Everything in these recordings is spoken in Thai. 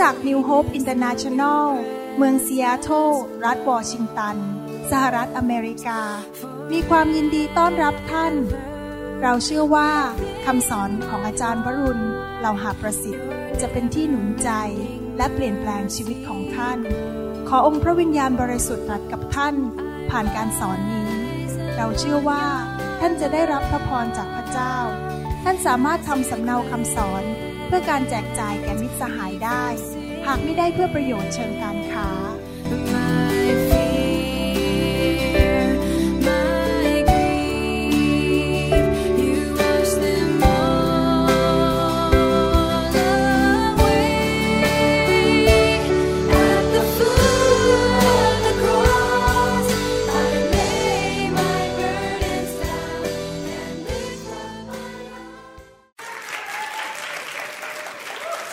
จักร New Hope International เมืองซีแอตเทิลรัฐวอชิงตัน สหรัฐอเมริกา มีความยินดีต้อนรับท่าน เราเชื่อว่าคำสอนของอาจารย์วรุณเหล่าหาประสิทธิ์จะเป็นที่หนุนใจและเปลี่ยนแปลงชีวิตของท่าน ขอองค์พระวิญญาณบริสุทธิ์ตรัสกับท่านผ่านการสอนนี้ เราเชื่อว่าท่านจะได้รับพระพรจากพระเจ้า ท่านสามารถทำสำเนาคำสอน เพื่อการแจกจ่ายแก่มิตรสหายได้ หากไม่ได้เพื่อประโยชน์เชิงการค้า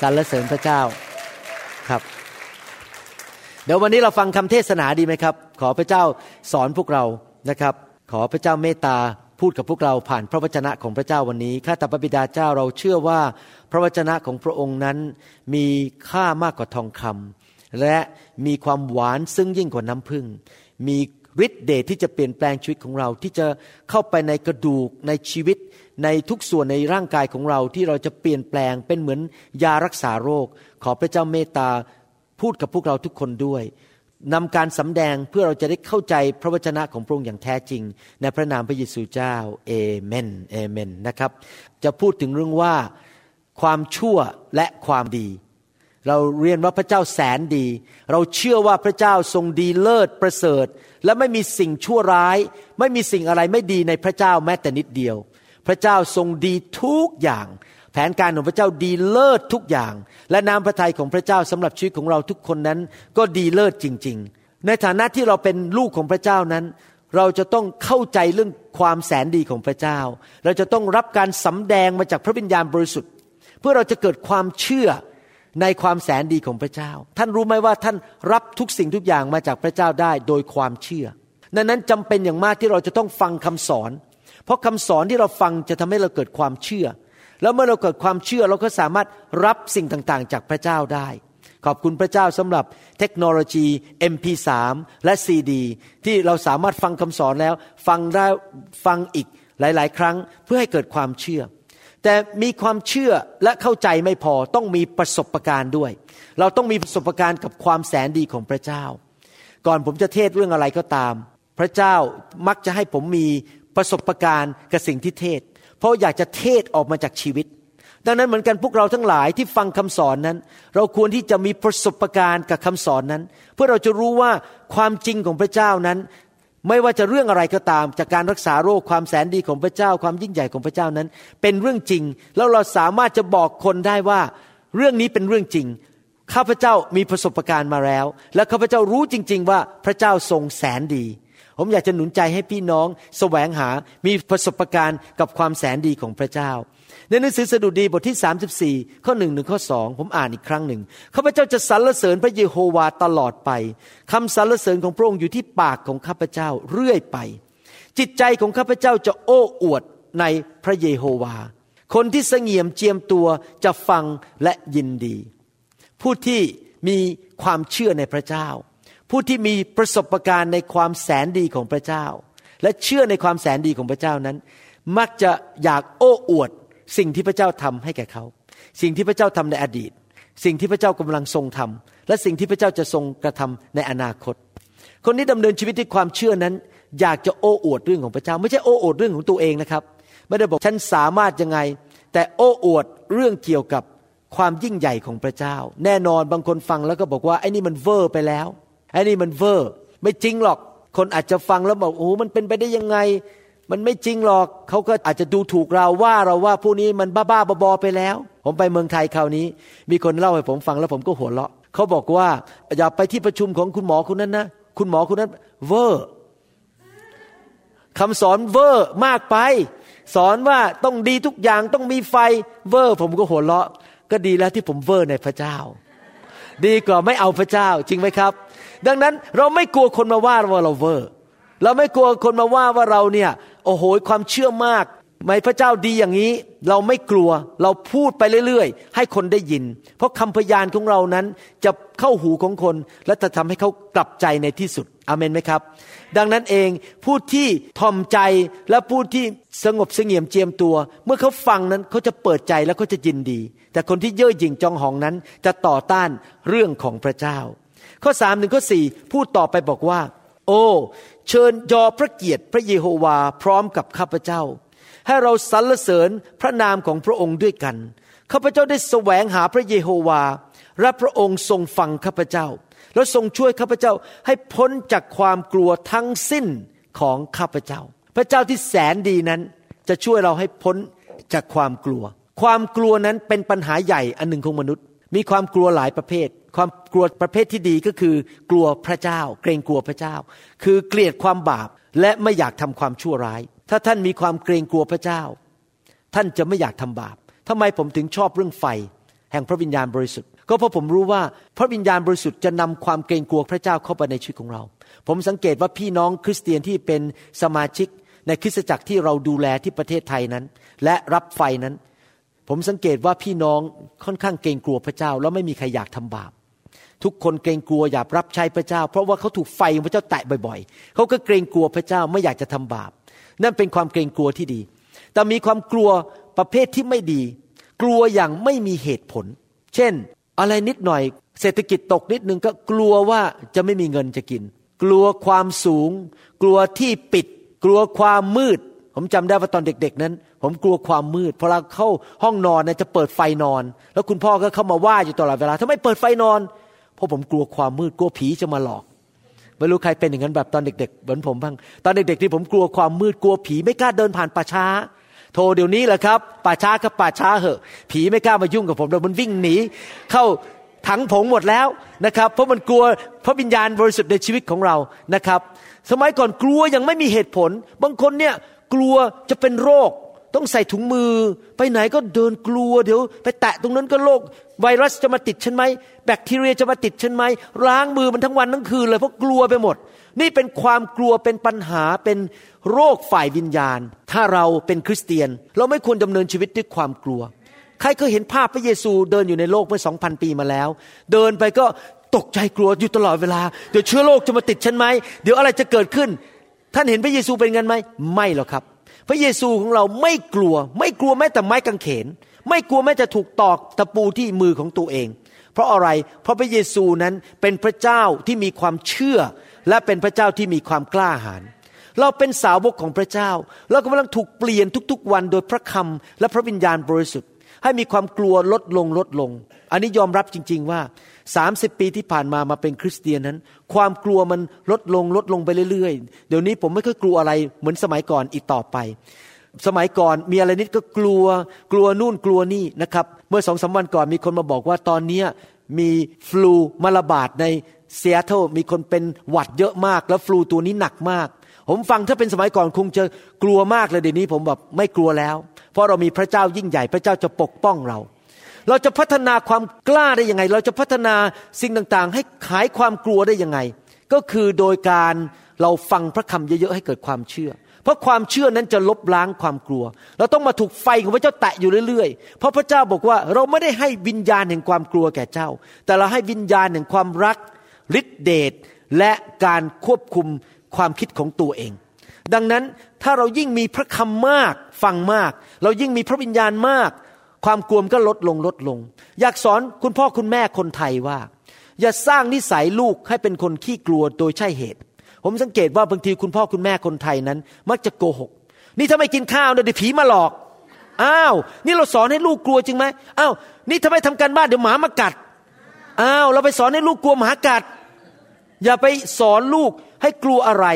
สรรเสริญพระเจ้าครับ เดี๋ยววันนี้เราฟังคำเทศนาดีไหมครับ ขอพระเจ้าสอนพวกเรานะครับ ขอพระเจ้าเมตตาพูดกับพวกเราผ่านพระวจนะของพระเจ้าวันนี้ ข้าแต่พระบิดาเจ้าเราเชื่อว่าพระวจนะของพระองค์นั้นมีค่ามากกว่าทองคำและมีความหวานซึ่งยิ่งกว่าน้ำผึ้งมีฤทธิ์เดชที่จะเปลี่ยนแปลงชีวิตของเราที่จะเข้าไปในกระดูกในชีวิตในทุกส่วนในร่างกายของเราที่เราจะเปลี่ยนแปลงเป็นเหมือนยารักษาโรค ขอพระเจ้าเมตตาพูดกับพวกเราทุกคนด้วยนำการสำแดงเพื่อเราจะได้เข้าใจพระวจนะของพระองค์อย่างแท้จริง ในพระนามพระเยซูเจ้าเอเมนเอเมนนะครับ จะพูดถึงเรื่องว่าความชั่วและความดี เราเรียนว่าพระเจ้าแสนดี เราเชื่อว่าพระเจ้าทรงดีเลิศประเสริฐ และไม่มีสิ่งชั่วร้าย ไม่มีสิ่งอะไรไม่ดีในพระเจ้าแม้แต่นิดเดียว พระเจ้าทรงดีทุกอย่าง แผนการของพระเจ้าดีเลิศทุกอย่าง และน้ำพระทัยของพระเจ้าสำหรับชีวิตของเราทุกคนนั้น ก็ดีเลิศจริง ๆ ในฐานะที่เราเป็นลูกของพระเจ้านั้น เราจะต้องเข้าใจเรื่องความแสนดีของพระเจ้า เราจะต้องรับการสำแดงมาจากพระวิญญาณบริสุทธิ์ เพื่อเราจะเกิดความเชื่อในความแสนดีของพระเจ้า ท่านรู้ไหมว่าท่านรับทุกสิ่งทุกอย่างมาจากพระเจ้าได้โดยความเชื่อดังนั้นจำเป็นอย่างมากที่เราจะต้องฟังคำสอน เพราะคำสอนที่เราฟังจะทำให้เราเกิดความเชื่อ แล้วเมื่อเราเกิดความเชื่อเราก็สามารถรับสิ่งต่างๆ จากพระเจ้าได้ ขอบคุณพระเจ้าสำหรับเทคโนโลยี MP3 และซีดีที่เราสามารถฟังคำสอนแล้ว ฟังได้ฟังอีกหลาย ๆ ครั้งเพื่อให้เกิดความเชื่อ แต่มีความเชื่อและเข้าใจไม่พอต้องมีประสบการณ์ด้วย เราต้องมีประสบการณ์กับความแสนดีของพระเจ้า ก่อนผมจะเทศเรื่องอะไรก็ตาม พระเจ้ามักจะให้ผมมี ประสบการณ์กับสิ่งที่เทศ เพราะอยากจะเทศออกมาจากชีวิต ดังนั้นเหมือนกันพวกเราทั้งหลายที่ฟังคำสอนนั้น เราควรที่จะมีประสบการณ์กับคำสอนนั้น เพื่อเราจะรู้ว่าความจริงของพระเจ้านั้น ไม่ว่าจะเรื่องอะไรก็ตาม จากการรักษาโรคความแสนดีของพระเจ้า ความยิ่งใหญ่ของพระเจ้านั้น เป็นเรื่องจริง แล้วเราสามารถจะบอกคนได้ว่า เรื่องนี้เป็นเรื่องจริงข้าพเจ้ามีประสบการณ์มาแล้ว และข้าพเจ้ารู้จริง ๆ ว่าพระเจ้าทรงแสนดี ผมอยากจะหนุนใจให้พี่น้องแสวงหา มีประสบการณ์กับความแสนดีของพระเจ้า ในหนังสือสดุดีบทที่ 34 ข้อหนึ่งถึงข้อสองผมอ่านอีกครั้งหนึ่งข้าพเจ้าจะสรรเสริญพระเยโฮวาตลอดไปคำสรรเสริญของพระองค์อยู่ที่ปากของข้าพเจ้าเรื่อยไป จิตใจของข้าพเจ้าจะโอ้อวดในพระเยโฮวา คนที่เสงี่ยมเจียมตัวจะฟังและยินดี ผู้ที่มีความเชื่อในพระเจ้า ผู้ที่มีประสบการณ์ในความแสนดีของพระเจ้า และเชื่อในความแสนดีของพระเจ้านั้น มักจะอยากโอ้อวด สิ่งที่พระเจ้าทำให้แก่เขา สิ่งที่พระเจ้าทำในอดีต สิ่งที่พระเจ้ากำลังทรงทำและสิ่งที่พระเจ้าจะทรงกระทำในอนาคต คนที่ดำเนินชีวิตด้วยความเชื่อนั้น อยากจะโอ้อวดเรื่องของพระเจ้า ไม่ใช่โอ้อวดเรื่องของตัวเองนะครับ ไม่ได้บอกฉันสามารถยังไง แต่โอ้อวดเรื่องเกี่ยวกับความยิ่งใหญ่ของพระเจ้า แน่นอนบางคนฟังแล้วก็บอกว่าไอ้นี่มันเวอร์ไปแล้ว ไอ้นี่มันเวอร์ ไม่จริงหรอก คนอาจจะฟังแล้วบอกโอ้โหมันเป็นไปได้ยังไง มันไม่จริงหรอก เขาก็อาจจะดูถูกเราว่าเราว่าผู้นี้มันบ้าๆบอๆไปแล้ว ผมไปเมืองไทยคราวนี้ มีคนเล่าให้ผมฟังแล้วผมก็หัวเราะเขาบอกว่าอย่าไปที่ประชุมของคุณหมอคนนั้นนะคุณหมอคนนั้น เวอร์คำสอนเวอร์มากไป สอนว่าต้องดีทุกอย่างต้องมีไฟเวอร์ ผมก็หัวเราะ ก็ดีแล้วที่ผมเวอร์ในพระเจ้า ดีกว่าไม่เอาพระเจ้าจริงไหมครับ ดังนั้นเราไม่กลัวคนมาว่าว่าเราเวอร์ เราไม่กลัวคนมาว่าว่าเราเนี่ย โอ้โหความเชื่อมากไม่พระเจ้าดีอย่างนี้ เราไม่กลัวเราพูดไปเรื่อยๆ ให้คนได้ยิน เพราะคำพยานของเรานั้นจะเข้าหูของคน และจะทำให้เขากลับใจในที่สุดอเมนไหมครับ ดังนั้นเองผู้ที่ทอมใจและผู้ที่สงบเสงี่ยมเจียมตัว เมื่อเขาฟังนั้นเขาจะเปิดใจแล้วเขาจะยินดี แต่คนที่เย่อหยิ่งจองหองนั้นจะต่อต้านเรื่องของพระเจ้า ข้อสามหนึ่งข้อสี่พูดต่อไปบอกว่า โอ้ เชิญยอพระเกียรติพระเยโฮวาพร้อมกับข้าพเจ้า ให้เราสรรเสริญพระนามของพระองค์ด้วยกันข้าพเจ้าได้แสวงหาพระเยโฮวาและพระองค์ทรงฟังข้าพเจ้า แล้วทรงช่วยข้าพเจ้าให้พ้นจากความกลัวทั้งสิ้นของข้าพเจ้า พระเจ้าที่แสนดีนั้นจะช่วยเราให้พ้นจากความกลัว ความกลัวนั้นเป็นปัญหาใหญ่อันหนึ่งของมนุษย์ มีความกลัวหลายประเภท ความกลัวประเภทที่ดีก็คือกลัวพระเจ้า เกรงกลัวพระเจ้า คือเกลียดความบาปและไม่อยากทำความชั่วร้าย ถ้าท่านมีความเกรงกลัวพระเจ้า ท่านจะไม่อยากทำบาปทำไมผมถึงชอบเรื่องไฟ แห่งพระวิญญาณบริสุทธิ์ ก็เพราะผมรู้ว่าพระวิญญาณบริสุทธิ์จะนำความเกรงกลัวพระเจ้าเข้าไปในชีวิตของเรา ผมสังเกตว่าพี่น้องคริสเตียนที่เป็นสมาชิกในคริสตจักรที่เราดูแลที่ประเทศไทยนั้น และรับไฟนั้น ผมสังเกตว่าพี่น้องค่อนข้างเกรงกลัวพระเจ้า แล้วไม่มีใครอยากทำบาป ทุกคนเกรงกลัวอยากรับใช้พระเจ้า เพราะว่าเขาถูกไฟพระเจ้าแตะบ่อยๆ เขาก็เกรงกลัวพระเจ้าไม่อยากจะทำบาป นั่นเป็นความเกรงกลัวที่ดี แต่มีความกลัวประเภทที่ไม่ดี กลัวอย่างไม่มีเหตุผล เช่น อะไรนิดหน่อยเศรษฐกิจตกนิดนึงก็กลัวว่าจะไม่มีเงินจะกิน กลัวความสูง กลัวที่ปิด กลัวความมืด ผมจำได้ว่าตอนเด็ก ๆ นั้น ผมกลัวความมืดพอเราเข้าห้องนอนนี่ยจะเปิดไฟนอน แล้วคุณพ่อก็เข้ามาว่าอยู่ตลอดเวลาทำไมเปิดไฟนอน ราะผมกลัวความมืดกลัวผีจะมาหลอกไม่รู้ใครเป็นอย่างนั้นแบบตอนเด็กๆเหมือนผมบ้างตอนเด็กๆที่ผมกลัวความมืดกลัวผีไม่กล้าเดินผ่านป่าช้า โทรเดี๋ยวนี้แหละครับป่าช้ากับป่าช้าเหอะ ผีไม่กล้ามายุ่งกับผมเลยมันวิ่งหนี เข้าถังผงหมดแล้วนะครับ เพราะมันกลัวพระวิญญาณบริสุทธิ์ในชีวิตของเรานะครับ สมัยก่อนกลัวยังไม่มีเหตุผล บางคนเนี่ยกลัวจะเป็นโรค ต้องใส่ถุงมือ ไปไหนก็เดินกลัวเดี๋ยว ไปแตะตรงนั้นก็โรคไวรัสจะมาติดฉันไหมแบคทีเรียจะมาติดฉันไหมล้างมือมันทั้งวันทั้งคืนเลยเพราะกลัวไปหมด นี่เป็นความกลัวเป็นปัญหาเป็นโรคฝ่ายวิญญาณ ถ้าเราเป็นคริสเตียน เราไม่ควรดำเนินชีวิตด้วยความกลัว ใครเคยเห็นภาพพระเยซูเดินอยู่ในโลกเมื่อสองพันปีมาแล้ว เดินไปก็ตกใจกลัวอยู่ตลอดเวลา เดี๋ยวเชื้อโรคจะมาติดฉันไหมเดี๋ยวอะไรจะเกิดขึ้น ท่านเห็นพระเยซูเป็นงั้นไหมไม่หรอกครับ พระเยซูของเราไม่กลัว ไม่กลัวแม้แต่ไม้กางเขน ไม่กลัวแม้จะถูกตอกตะปูที่มือของตัวเอง เพราะอะไร เพราะพระเยซูนั้นเป็นพระเจ้าที่มีความเชื่อ และเป็นพระเจ้าที่มีความกล้าหาญเราเป็นสาวกของพระเจ้า เรากำลังถูกเปลี่ยนทุกๆวันโดยพระคำและพระวิญญาณบริสุทธิ์ ให้มีความกลัวลดลงลดลง อันนี้ยอมรับจริง ๆ ว่า 30 ปีที่ผ่านมามาเป็นคริสเตียนนั้น ความกลัวมันลดลงลดลงไปเรื่อยๆ เดี๋ยวนี้ผมไม่ค่อยกลัวอะไรเหมือนสมัยก่อนอีกต่อไป สมัยก่อนมีอะไรนิดก็กลัว กลัวนู่นกลัวนี่นะครับ เมื่อสองสาวันก่อนมีคนมาบอกว่าตอนนี้มีฟลูมาระบาดในเซียโตรมีคนเป็นหวัดเยอะมาก แล้วฟลูตัวนี้หนักมาก ผมฟังถ้าเป็นสมัยก่อนคงจะกลัวมากเลยเดี๋ยวนี้ผมแบบไม่กลัวแล้ว เพราะเรามีพระเจ้ายิ่งใหญ่พระเจ้าจะปกป้องเรา เราจะพัฒนาความกล้าได้ยังไง เราจะพัฒนาสิ่งต่างๆ ให้ขายความกลัวได้ยังไง ก็คือโดยการเราฟังพระคำเยอะๆให้เกิดความเชื่อ เพราะความเชื่อนั้นจะลบล้างความกลัว เราต้องมาถูกไฟของพระเจ้าแตะอยู่เรื่อยๆ เพราะพระเจ้าบอกว่าเราไม่ได้ให้วิญญาณแห่งความกลัวแก่เจ้า แต่เราให้วิญญาณแห่งความรักฤทธิเดชและการควบคุมความคิดของตัวเอง ดังนั้นถ้าเรายิ่งมีพระคำมากฟังมาก เรายิ่งมีพระวิญญาณมาก ความกลัวมันก็ลดลงลดลง อยากสอนคุณพ่อคุณแม่คนไทยว่า อย่าสร้างนิสัยลูกให้เป็นคนขี้กลัวโดยใช่เหตุ ผมสังเกตว่าบางทีคุณพ่อคุณแม่คนไทยนั้น มักจะโกหก นี่ถ้าไม่กินข้าวเนี่ยเดี๋ยวผีมาหลอกอ้าว นี่เราสอนให้ลูกกลัวจริงไหมอ้าวนี่ถ้าไม่ทำการบ้านเดี๋ยวหมามากัดอ้าวเราไปสอนให้ลูกกลัวหมากัด อย่าไปสอนลูกให้กลัวอะไร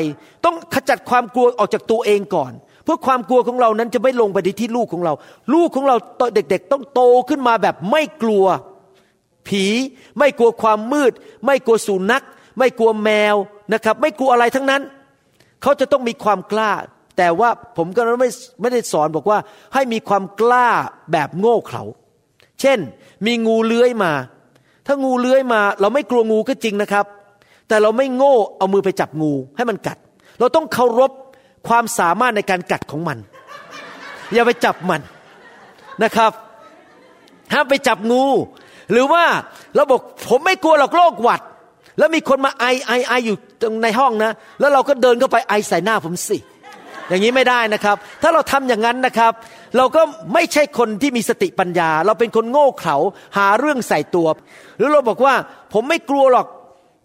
ต้องขจัดความกลัวออกจากตัวเองก่อน เพื่อความกลัวของเรานั้นจะไม่ลงไปที่ลูกของเรา ลูกของเราตอนเด็ก ๆ ต้องโตขึ้นมาแบบไม่กลัว ผี ไม่กลัวความมืด ไม่กลัวสุนัข ไม่กลัวแมวนะครับ ไม่กลัวอะไรทั้งนั้น เขาจะต้องมีความกล้า แต่ว่าผมก็ไม่ไม่ได้สอนบอกว่า ให้มีความกล้าแบบโง่เขลาเช่น มีงูเลื้อยมา ถ้างูเลื้อยมา เราไม่กลัวงูก็จริงนะครับ แต่เราไม่โง่เอามือไปจับงูให้มันกัด เราต้องเคารพ ความสามารถในการกัดของมัน อย่าไปจับมันนะครับห้ามไปจับงู หรือว่าเราบอกผมไม่กลัวหรอกโรคหวัด แล้วมีคนมาไอไอไออยู่ตรงในห้องนะ แล้วเราก็เดินเข้าไปไอใส่หน้าผมสิอย่างนี้ไม่ได้นะครับ ถ้าเราทำอย่างนั้นนะครับ เราก็ไม่ใช่คนที่มีสติปัญญา เราเป็นคนโง่เขลาหาเรื่องใส่ตัว หรือเราบอกว่าผมไม่กลัวหรอก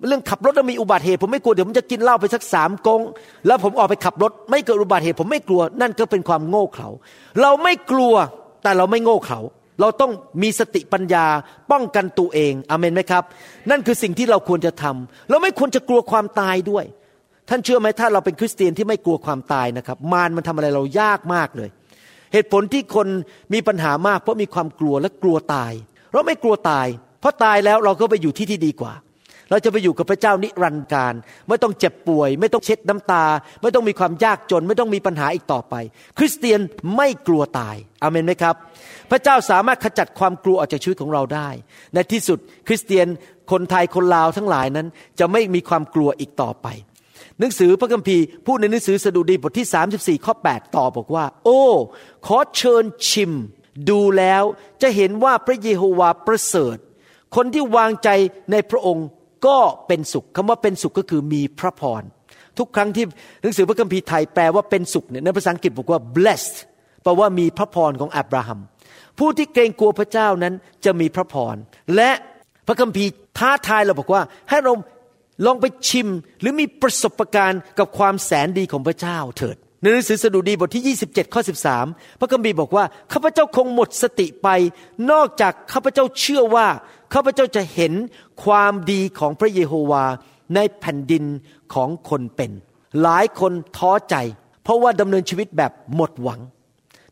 เรื่องขับรถแล้วมีอุบัติเหตุผมไม่กลัวเดี๋ยวผมจะกินเหล้าไปสักสามกงแล้วผมออกไปขับรถ ไม่เกิดอุบัติเหตุผมไม่กลัวนั่นก็เป็นความโง่เขลาเราไม่กลัวแต่เราไม่โง่เขลาเราต้องมีสติปัญญาป้องกันตัวเองอเมนไหมครับ นั่นคือสิ่งที่เราควรจะทำเราไม่ควรจะกลัวความตายด้วย ท่านเชื่อไหมถ้าเราเป็นคริสเตียนที่ไม่กลัวความตายนะครับ มารมันทำอะไรเรายากมากเลย เหตุผลที่คนมีปัญหามากเพราะมีความกลัวและกลัวตาย เราไม่กลัวตาย เพราะตายแล้วเราก็ไปอยู่ที่ที่ดีกว่า เราจะไปอยู่กับพระเจ้านิรันดร์การ ไม่ต้องเจ็บป่วย ไม่ต้องเช็ดน้ำตา ไม่ต้องมีความยากจน ไม่ต้องมีปัญหาอีกต่อไป คริสเตียนไม่กลัวตายอเมนไหมครับ พระเจ้าสามารถขจัดความกลัวออกจากชีวิตของเราได้ ในที่สุดคริสเตียนคนไทยคนลาวทั้งหลายนั้น จะไม่มีความกลัวอีกต่อไป หนังสือพระคัมภีร์พูดในหนังสือสดุดีบทที่ 34 ข้อ 8 ต่อบอกว่า โอ้ ขอเชิญชิม ดูแล้วจะเห็นว่าพระเยโฮวาประเสริฐ คนที่วางใจในพระองค์ ก็เป็นสุขคำว่าเป็นสุขก็คือมีพระพร ทุกครั้งที่หนังสือพระคัมภีร์ไทยแปลว่าเป็นสุขเนี่ยในภาษาอังกฤษบอกว่า blessed แปลว่ามีพระพรของอับราฮัม ผู้ที่เกรงกลัวพระเจ้านั้นจะมีพระพร และพระคัมภีร์ท้าทายเราบอกว่า ให้เราลองไปชิมหรือมีประสบการณ์กับความแสนดีของพระเจ้าเถิดในหนังสือสดุดีบทที่ 27 ข้อ 13 พระคัมภีร์บอกว่า ข้าพเจ้าคงหมดสติไป นอกจากข้าพเจ้าเชื่อว่า ข้าพเจ้าจะเห็นความดีของพระเยโฮวาในแผ่นดินของคนเป็น หลายคนท้อใจ เพราะว่าดำเนินชีวิตแบบหมดหวัง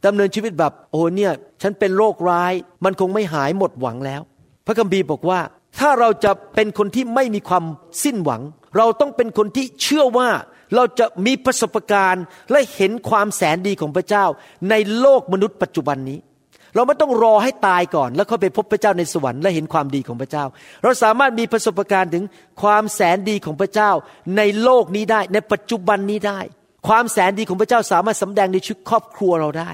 ดำเนินชีวิตแบบโอ้เนี่ยฉันเป็นโรคร้าย มันคงไม่หายหมดหวังแล้ว พระคัมภีร์บอกว่า ถ้าเราจะเป็นคนที่ไม่มีความสิ้นหวัง เราต้องเป็นคนที่เชื่อว่าเราจะมีประสบการณ์และเห็นความแสนดีของพระเจ้า ในโลกมนุษย์ปัจจุบันนี้ เราไม่ต้องรอให้ตายก่อน แล้วค่อยไปพบพระเจ้าในสวรรค์และเห็นความดีของพระเจ้า เราสามารถมีประสบการณ์ถึงความแสนดีของพระเจ้าในโลกนี้ได้ ในปัจจุบันนี้ได้ ความแสนดีของพระเจ้าสามารถสำแดงในชีวิตครอบครัวเราได้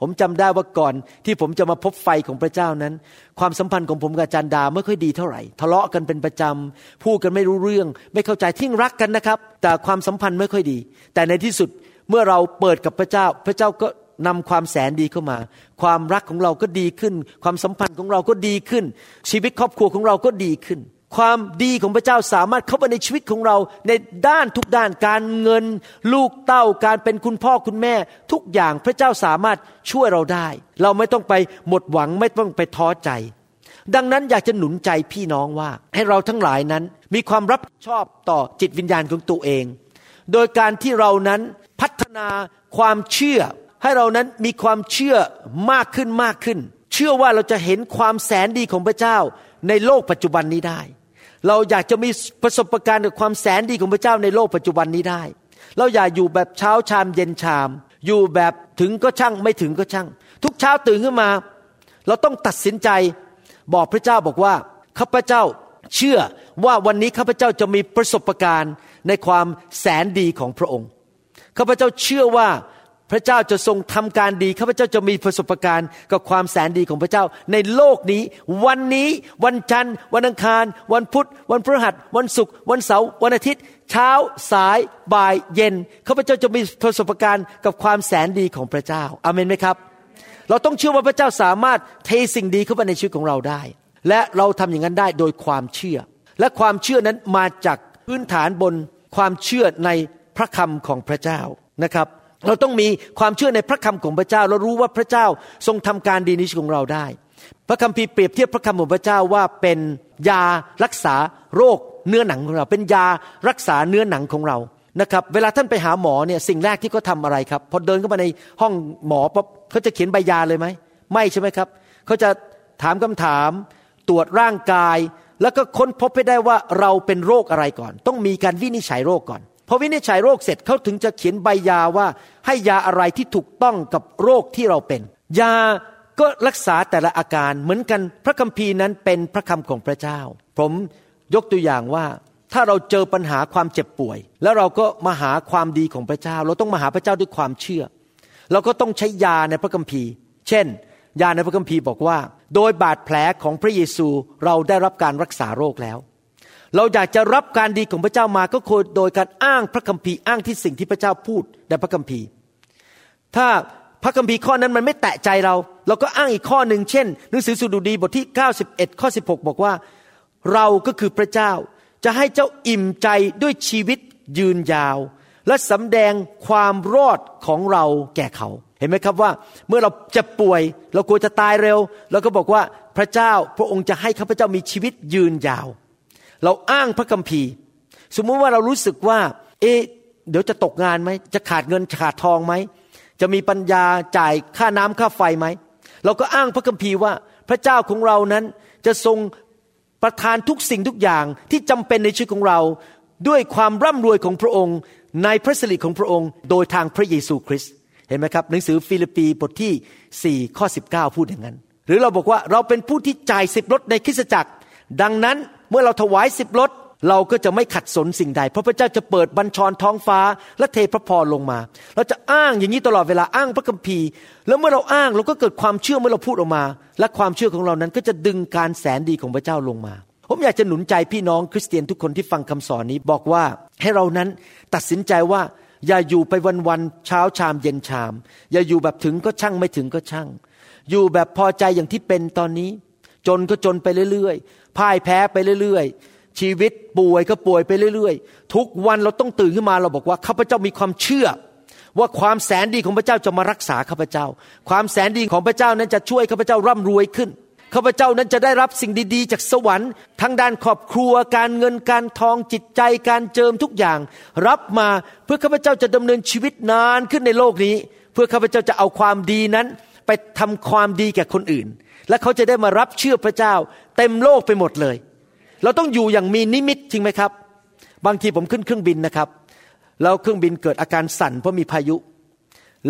ผมจำได้ว่าก่อนที่ผมจะมาพบไฟของพระเจ้านั้น ความสัมพันธ์ของผมกับจารย์ดาไม่ค่อยดีเท่าไหร่ ทะเลาะกันเป็นประจำพูดกันไม่รู้เรื่อง ไม่เข้าใจทิ้งรักกันนะครับ แต่ความสัมพันธ์ไม่ค่อยดี แต่ในที่สุดเมื่อเราเปิดกับพระเจ้า พระเจ้าก็ นำความแสนดีเข้ามา ความรักของเราก็ดีขึ้น ความสัมพันธ์ของเราก็ดีขึ้น ชีวิตครอบครัวของเราก็ดีขึ้น ความดีของพระเจ้าสามารถเข้ามาในชีวิตของเราในด้านทุกด้านการเงิน ลูกเต้าการเป็นคุณพ่อคุณแม่ ทุกอย่างพระเจ้าสามารถช่วยเราได้ เราไม่ต้องไปหมดหวังไม่ต้องไปท้อใจ ดังนั้นอยากจะหนุนใจพี่น้องว่า ให้เราทั้งหลายนั้นมีความรับชอบต่อจิตวิญญาณของตัวเอง โดยการที่เรานั้นพัฒนาความเชื่อ ให้เรานั้นมีความเชื่อมากขึ้นมากขึ้น เชื่อว่าเราจะเห็นความแสนดีของพระเจ้าในโลกปัจจุบันนี้ได้ เราอยากจะมีประสบการณ์กับความแสนดีของพระเจ้าในโลกปัจจุบันนี้ได้ เราอย่าอยู่แบบเช้าชามเย็นชาม อยู่แบบถึงก็ช่างไม่ถึงก็ช่าง ทุกเช้าตื่นขึ้นมา เราต้องตัดสินใจบอกพระเจ้าบอกว่าข้าพเจ้าเชื่อว่าวันนี้ข้าพเจ้าจะมีประสบการณ์ในความแสนดีของพระองค์ข้าพเจ้าเชื่อว่า พระเจ้าจะทรงทำการดีข้าพเจ้าจะมีประสบการณ์กับความแสนดีของพระเจ้า ในโลกนี้ วันนี้ วันจันทร์ วันอังคาร วันพุธ วันพฤหัส วันศุกร์วันเสาร์วันอาทิตย์ เช้าสาย บ่ายเย็นข้าพเจ้าจะมีประสบการณ์กับความแสนดีของพระเจ้าอาเมนไหมครับ เราต้องเชื่อว่าพระเจ้าสามารถเทสิ่งดีเข้ามาในชีวิตของเราได้ และเราทำอย่างนั้นได้โดยความเชื่อ และความเชื่อนั้นมาจากพื้นฐานบนความเชื่อในพระคำของพระเจ้านะครับ เราต้องมีความเชื่อในพระคำของพระเจ้าเรารู้ว่าพระเจ้าทรงทำการดีในชีวิตของเราได้ พระคัมภีร์เปรียบเทียบพระคำของพระเจ้าว่าเป็นยารักษาโรคเนื้อหนังของเรา เป็นยารักษาเนื้อหนังของเรานะครับเวลาท่านไปหาหมอเนี่ยสิ่งแรกที่เขาทาอะไรครับพอเดินเข้ามาในห้องหมอปั๊บเขาจะเขียนใบยาเลยไหมไม่ใช่ไหมครับเขาจะถามคำถาม ตรวจร่างกาย แล้วก็ค้นพบให้ได้ว่าเราเป็นโรคอะไรก่อน ต้องมีการวินิจฉัยโรคก่อน พอวินิจฉัยโรคเสร็จเขาถึงจะเขียนใบยาว่า ให้ยาอะไรที่ถูกต้องกับโรคที่เราเป็น ยาก็รักษาแต่ละอาการเหมือนกันพระคัมภีร์นั้นเป็นพระคำของพระเจ้า ผมยกตัวอย่างว่าถ้าเราเจอปัญหาความเจ็บป่วย แล้วเราก็มาหาความดีของพระเจ้า เราต้องมาหาพระเจ้าด้วยความเชื่อ เราก็ต้องใช้ยาในพระคัมภีร์ เช่น ยาในพระคัมภีร์บอกว่า โดยบาดแผลของพระเยซูเราได้รับการรักษาโรคแล้ว เราอยากจะรับการดีของพระเจ้ามาก็คือโดยการอ้างพระคัมภีร์อ้างที่สิ่งที่พระเจ้าพูดในพระคัมภีร์ ถ้าพระคัมภีร์ข้อนั้นมันไม่แตะใจเรา เราก็อ้างอีกข้อหนึ่งเช่น หนังสือสุดุดีบทที่ 91 ข้อ 16 บอกว่า เราก็คือพระเจ้าจะให้เจ้าอิ่มใจด้วยชีวิตยืนยาว และสำแดงความรอดของเราแก่เขา เห็นไหมครับว่า เมื่อเราจะป่วย เรากลัวจะตายเร็วเราก็บอกว่าพระเจ้าพระองค์จะให้ข้าพเจ้ามีชีวิตยืนยาว เราอ้างพระคัมภีร์ สมมุติว่าเรารู้สึกว่า เอ๊ะเดี๋ยวจะตกงานไหม จะขาดเงินขาดทองไหม จะมีปัญญาจ่ายค่าน้ำค่าไฟไหม เราก็อ้างพระคัมภีร์ว่า พระเจ้าของเรานั้นจะทรงประทานทุกสิ่งทุกอย่างที่จำเป็นในชีวิตของเรา ด้วยความร่ำรวยของพระองค์ ในพระสิริของพระองค์ โดยทางพระเยซูคริสต์เห็นไหมครับ หนังสือฟิลิปปีบทที่ 4 ข้อ 19 พูดอย่างนั้น หรือเราบอกว่าเราเป็นผู้ที่จ่ายสิบลดในคริสตจักร ดังนั้น เมื่อเราถวายสิบลดเราก็จะไม่ขัดสนสิ่งใด เพราะพระเจ้าจะเปิดบัญชรท้องฟ้า และเทพระพรลงมา เราจะอ้างอย่างนี้ตลอดเวลาอ้างพระคัมภีร์ แล้วเมื่อเราอ้างเราก็เกิดความเชื่อเมื่อเราพูดออกมา และความเชื่อของเรานั้นก็จะดึงการแสนดีของพระเจ้าลงมา ผมอยากจะหนุนใจพี่น้องคริสเตียนทุกคนที่ฟังคำสอนนี้บอกว่าให้เรานั้นตัดสินใจว่าอย่าอยู่ไปวันๆเช้าชามเย็นชาม อย่าอยู่แบบถึงก็ช่างไม่ถึงก็ช่าง อยู่แบบพอใจอย่างที่เป็นตอนนี้ จนก็จนไปเรื่อย พ่ายแพ้ไปเรื่อยๆ ชีวิตป่วยก็ป่วยไปเรื่อยๆ ทุกวันเราต้องตื่นขึ้นมาเราบอกว่าข้าพเจ้ามีความเชื่อ ว่าความแสนดีของพระเจ้าจะมารักษาข้าพเจ้า ความแสนดีของพระเจ้านั้นจะช่วยข้าพเจ้าร่ำรวยขึ้นข้าพเจ้านั้นจะได้รับสิ่งดีๆ จากสวรรค์ทั้งด้านครอบครัวการเงินการทองจิตใจการเจิมทุกอย่าง รับมาเพื่อข้าพเจ้าจะดำเนินชีวิตนานขึ้นในโลกนี้ เพื่อข้าพเจ้าจะเอาความดีนั้น ไปทำความดีแก่คนอื่น และเขาจะได้มารับเชื่อพระเจ้า เต็มโลกไปหมดเลย เราต้องอยู่อย่างมีนิมิตจริงไหมครับ บางทีผมขึ้นเครื่องบินนะครับ แล้วเครื่องบินเกิดอาการสั่นเพราะมีพายุ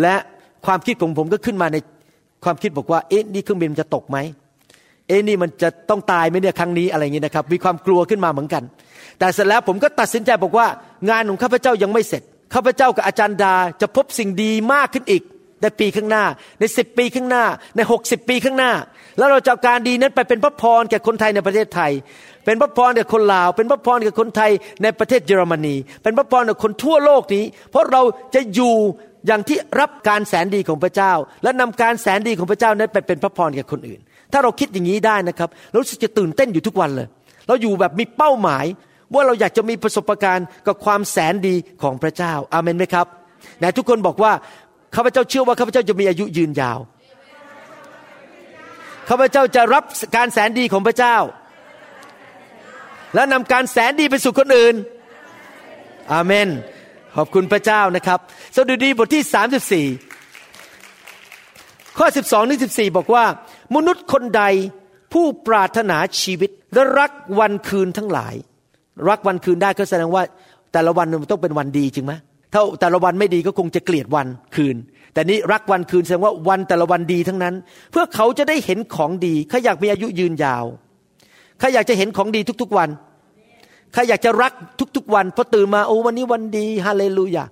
และความคิดของผมก็ขึ้นมาในความคิดบอกว่า เอ๊ะนี่เครื่องบินมันจะตกไหม เอ๊ะนี่มันจะต้องตายไหมเนี่ยครั้งนี้อะไรอย่างนี้นะครับ มีความกลัวขึ้นมาเหมือนกัน แต่เสร็จแล้วผมก็ตัดสินใจบอกว่างานของข้าพเจ้ายังไม่เสร็จ ข้าพเจ้ากับอาจารย์ดาจะพบสิ่งดีมากขึ้นอีก ในปีข้างหน้า ในสิบปีข้างหน้า ในหกสิบปีข้างหน้า แล้วเราจะเอาการดีนั้นไปเป็นพระพรแก่คนไทยในประเทศไทย เป็นพระพรแก่คนลาว เป็นพระพรแก่คนไทยในประเทศเยอรมนี เป็นพระพรแก่คนทั่วโลกนี้ เพราะเราจะอยู่อย่างที่รับการแสนดีของพระเจ้า และนำการแสนดีของพระเจ้านั้นไปเป็นพระพรแก่คนอื่น ถ้าเราคิดอย่างนี้ได้นะครับเราสึกจะตื่นเต้นอยู่ทุกวันเลย เราอยู่แบบมีเป้าหมาย ว่าเราอยากจะมีประสบการณ์กับความแสนดีของพระเจ้า อาเมนไหมครับไหนทุกคนบอกว่า ข้าพเจ้าเชื่อว่าข้าพเจ้าจะมีอายุยืนยาว ข้าพเจ้าจะรับการแสนดีของพระเจ้า และนำการแสนดีไปสู่คนอื่น อาเมน ขอบคุณพระเจ้านะครับ สดุดีบทที่ 34 ข้อ 12ถึง14 บอกว่า มนุษย์คนใดผู้ปรารถนาชีวิตและรักวันคืนทั้งหลาย รักวันคืนได้ก็แสดงว่าแต่ละวันมันต้องเป็นวันดีจริงไหม ถ้าแต่ละวันไม่ดีก็คงจะเกลียดวันคืน แต่นี่รักวันคืนแสดงว่าวันแต่ละวันดีทั้งนั้น เพื่อเขาจะได้เห็นของดีเขาอยากมีอายุยืนยาวเขาอยากจะเห็นของดีทุกๆวันเขาอยากจะรักทุกๆ วันพอตื่นมาโอ้วันนี้วันดีฮาเลลูยา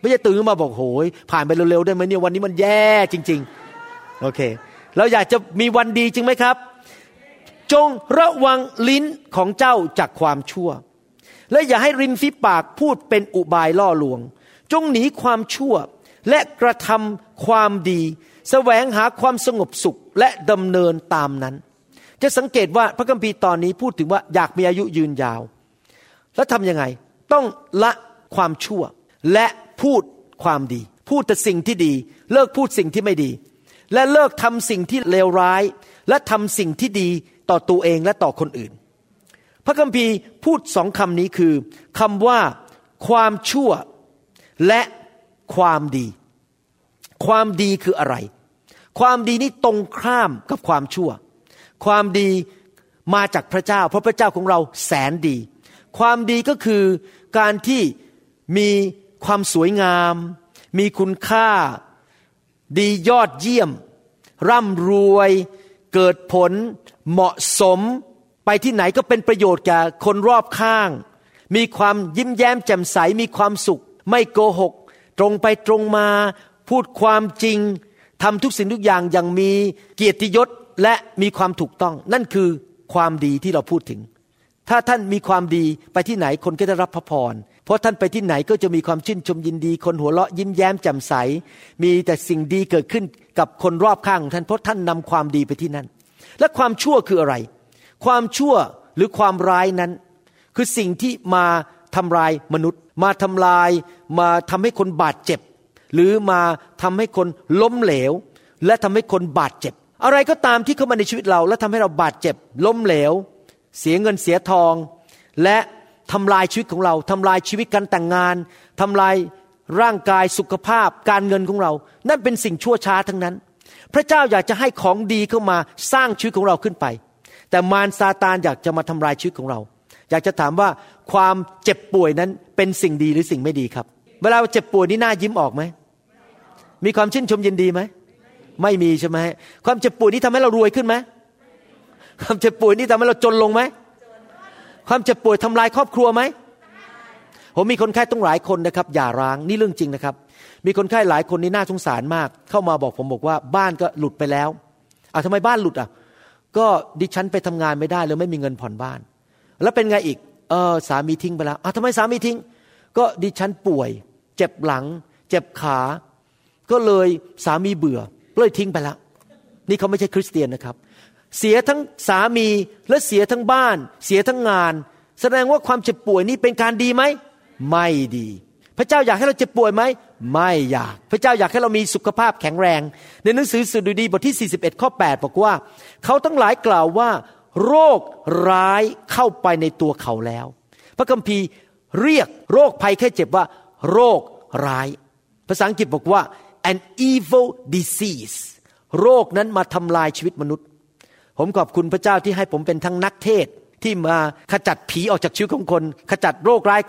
ไม่ใช่ตื่นมาบอกโหยผ่านไปเร็วๆได้ไหมเนี่ยวันนี้มันแย่จริง ๆ โอเค เราอยากจะมีวันดีจริงไหมครับ จงระวังลิ้นของเจ้าจากความชั่ว และอย่าให้ริมฝีปากพูดเป็นอุบายล่อลวง จงหนีความชั่ว และกระทำความดีแสวงหาความสงบสุขและดำเนินตามนั้น จะสังเกตว่าพระคัมภีร์ตอนนี้พูดถึงว่าอยากมีอายุยืนยาว แล้วทำยังไง ต้องละความชั่ว และพูดความดี พูดแต่สิ่งที่ดี เลิกพูดสิ่งที่ไม่ดี และเลิกทำสิ่งที่เลวร้าย และทำสิ่งที่ดีต่อตัวเองและต่อคนอื่น พระคัมภีร์พูดสองคำนี้คือคำว่าความชั่ว และความดี ความดีคืออะไร ความดีนี่ตรงข้ามกับความชั่ว ความดีมาจากพระเจ้า เพราะพระเจ้าของเราแสนดี ความดีก็คือการที่มีความสวยงาม มีคุณค่า ดียอดเยี่ยม ร่ำรวย เกิดผล เหมาะสม ไปที่ไหนก็เป็นประโยชน์แก่คนรอบข้าง มีความยิ้มแย้มแจ่มใส มีความสุข ไม่โกหก ตรงไปตรงมา พูดความจริงทำทุกสิ่งทุกอย่างอย่างมีเกียรติยศและมีความถูกต้อง นั่นคือความดีที่เราพูดถึง ถ้าท่านมีความดีไปที่ไหนคนก็จะรับพระพรเพราะท่านไปที่ไหนก็จะมีความชื่นชมยินดี คนหัวเราะยิ้มแย้มแจ่มใส มีแต่สิ่งดีเกิดขึ้นกับคนรอบข้างของท่านเพราะท่านนำความดีไปที่นั่น และความชั่วคืออะไร ความชั่วหรือความร้ายนั้น คือสิ่งที่มา ทำลายมนุษย์ มาทำลาย มาทำให้คนบาดเจ็บ หรือมาทำให้คนล้มเหลว และทำให้คนบาดเจ็บ อะไรก็ตามที่เข้ามาในชีวิตเรา และทำให้เราบาดเจ็บ ล้มเหลว เสียเงินเสียทอง และทำลายชีวิตของเราทำลายชีวิตการแต่งงานทำลายร่างกายสุขภาพการเงินของเรา นั่นเป็นสิ่งชั่วช้าทั้งนั้น พระเจ้าอยากจะให้ของดีเข้ามาสร้างชีวิตของเราขึ้นไป แต่มารซาตานอยากจะมาทำลายชีวิตของเรา อยากจะถามว่า ความเจ็บป่วยนั้นเป็นสิ่งดีหรือสิ่งไม่ดีครับ เวลาเจ็บป่วยนี่หน้ายิ้มออกไหม มีความชื่นชมยินดีไหม ไม่มีใช่ไหม ความเจ็บป่วยนี่ทำให้เรารวยขึ้นไหม ความเจ็บป่วยนี่ทำให้เราจนลงไหม ความเจ็บป่วยทำลายครอบครัวไหม ผมมีคนไข้ต้องหลายคนนะครับ อย่าร้างนี่เรื่องจริงนะครับ มีคนไข้หลายคนนี่น่าสงสารมาก เข้ามาบอกผมบอกว่าบ้านก็หลุดไปแล้วอะทำไมบ้านหลุดอะ ก็ดิฉันไปทำงานไม่ได้เลยไม่มีเงินผ่อนบ้าน แล้วเป็นไงอีก เออสามีทิ้งไปแล้วอะทำไมสามีทิ้ง ก็ดิฉันป่วย เจ็บหลัง เจ็บขา ก็เลยสามีเบื่อเลยทิ้งไปแล้ว นี่เขาไม่ใช่คริสเตียนนะครับ เสียทั้งสามีและเสียทั้งบ้าน เสียทั้งงาน แสดงว่าความเจ็บป่วยนี้เป็นการดีไหม ไม่ดี พระเจ้าอยากให้เราเจ็บป่วยไหม ไม่อยาก พระเจ้าอยากให้เรามีสุขภาพแข็งแรง ในหนังสือสดุดีบทที่ 41 ข้อ 8 บอกว่า เขาทั้งหลายกล่าวว่า โรคร้ายเข้าไปในตัวเขาแล้ว พระคัมภีร์เรียกโรคภัยแค่เจ็บว่า โรคร้าย ภาษาอังกฤษบอกว่า an evil disease โรคนั้นมาทำลายชีวิตมนุษย์ ผมขอบคุณพระเจ้าที่ให้ผมเป็นทั้งนักเทศที่มาขจัดผีออกจากชีวิตของคน ขจัดโรคร้าย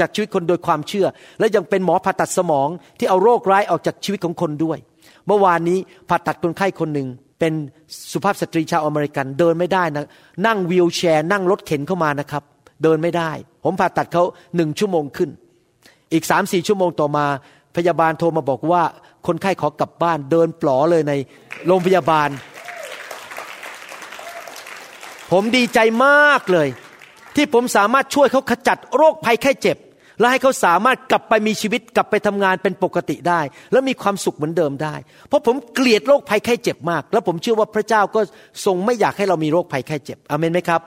จากชีวิตคนโดยความเชื่อ และยังเป็นหมอผ่าตัดสมองที่เอาโรคร้ายออกจากชีวิตของคนด้วย เมื่อวานนี้ผ่าตัดคนไข้คนหนึ่ง เป็นสุภาพสตรีชาวอเมริกันเดินไม่ได้นะนั่งวีลแชร์ นั่งรถเข็นเข้ามานะครับ เดินไม่ได้ ผมผ่าตัดเขาหนึ่งชั่วโมงขึ้น อีกสามสี่ชั่วโมงต่อมาพยาบาลโทรมาบอกว่าคนไข้ขอกลับบ้านเดินปลอเลยในโรงพยาบาล ผมดีใจมากเลย ที่ผมสามารถช่วยเขาขจัดโรคภัยแค่เจ็บ และให้เขาสามารถกลับไปมีชีวิตกลับไปทำงานเป็นปกติได้ และมีความสุขเหมือนเดิมได้ เพราะผมเกลียดโรคภัยไข้เจ็บมาก และผมเชื่อว่าพระเจ้าก็ทรงไม่อยากให้เรามีโรคภัยไข้เจ็บอเมนไหมครับ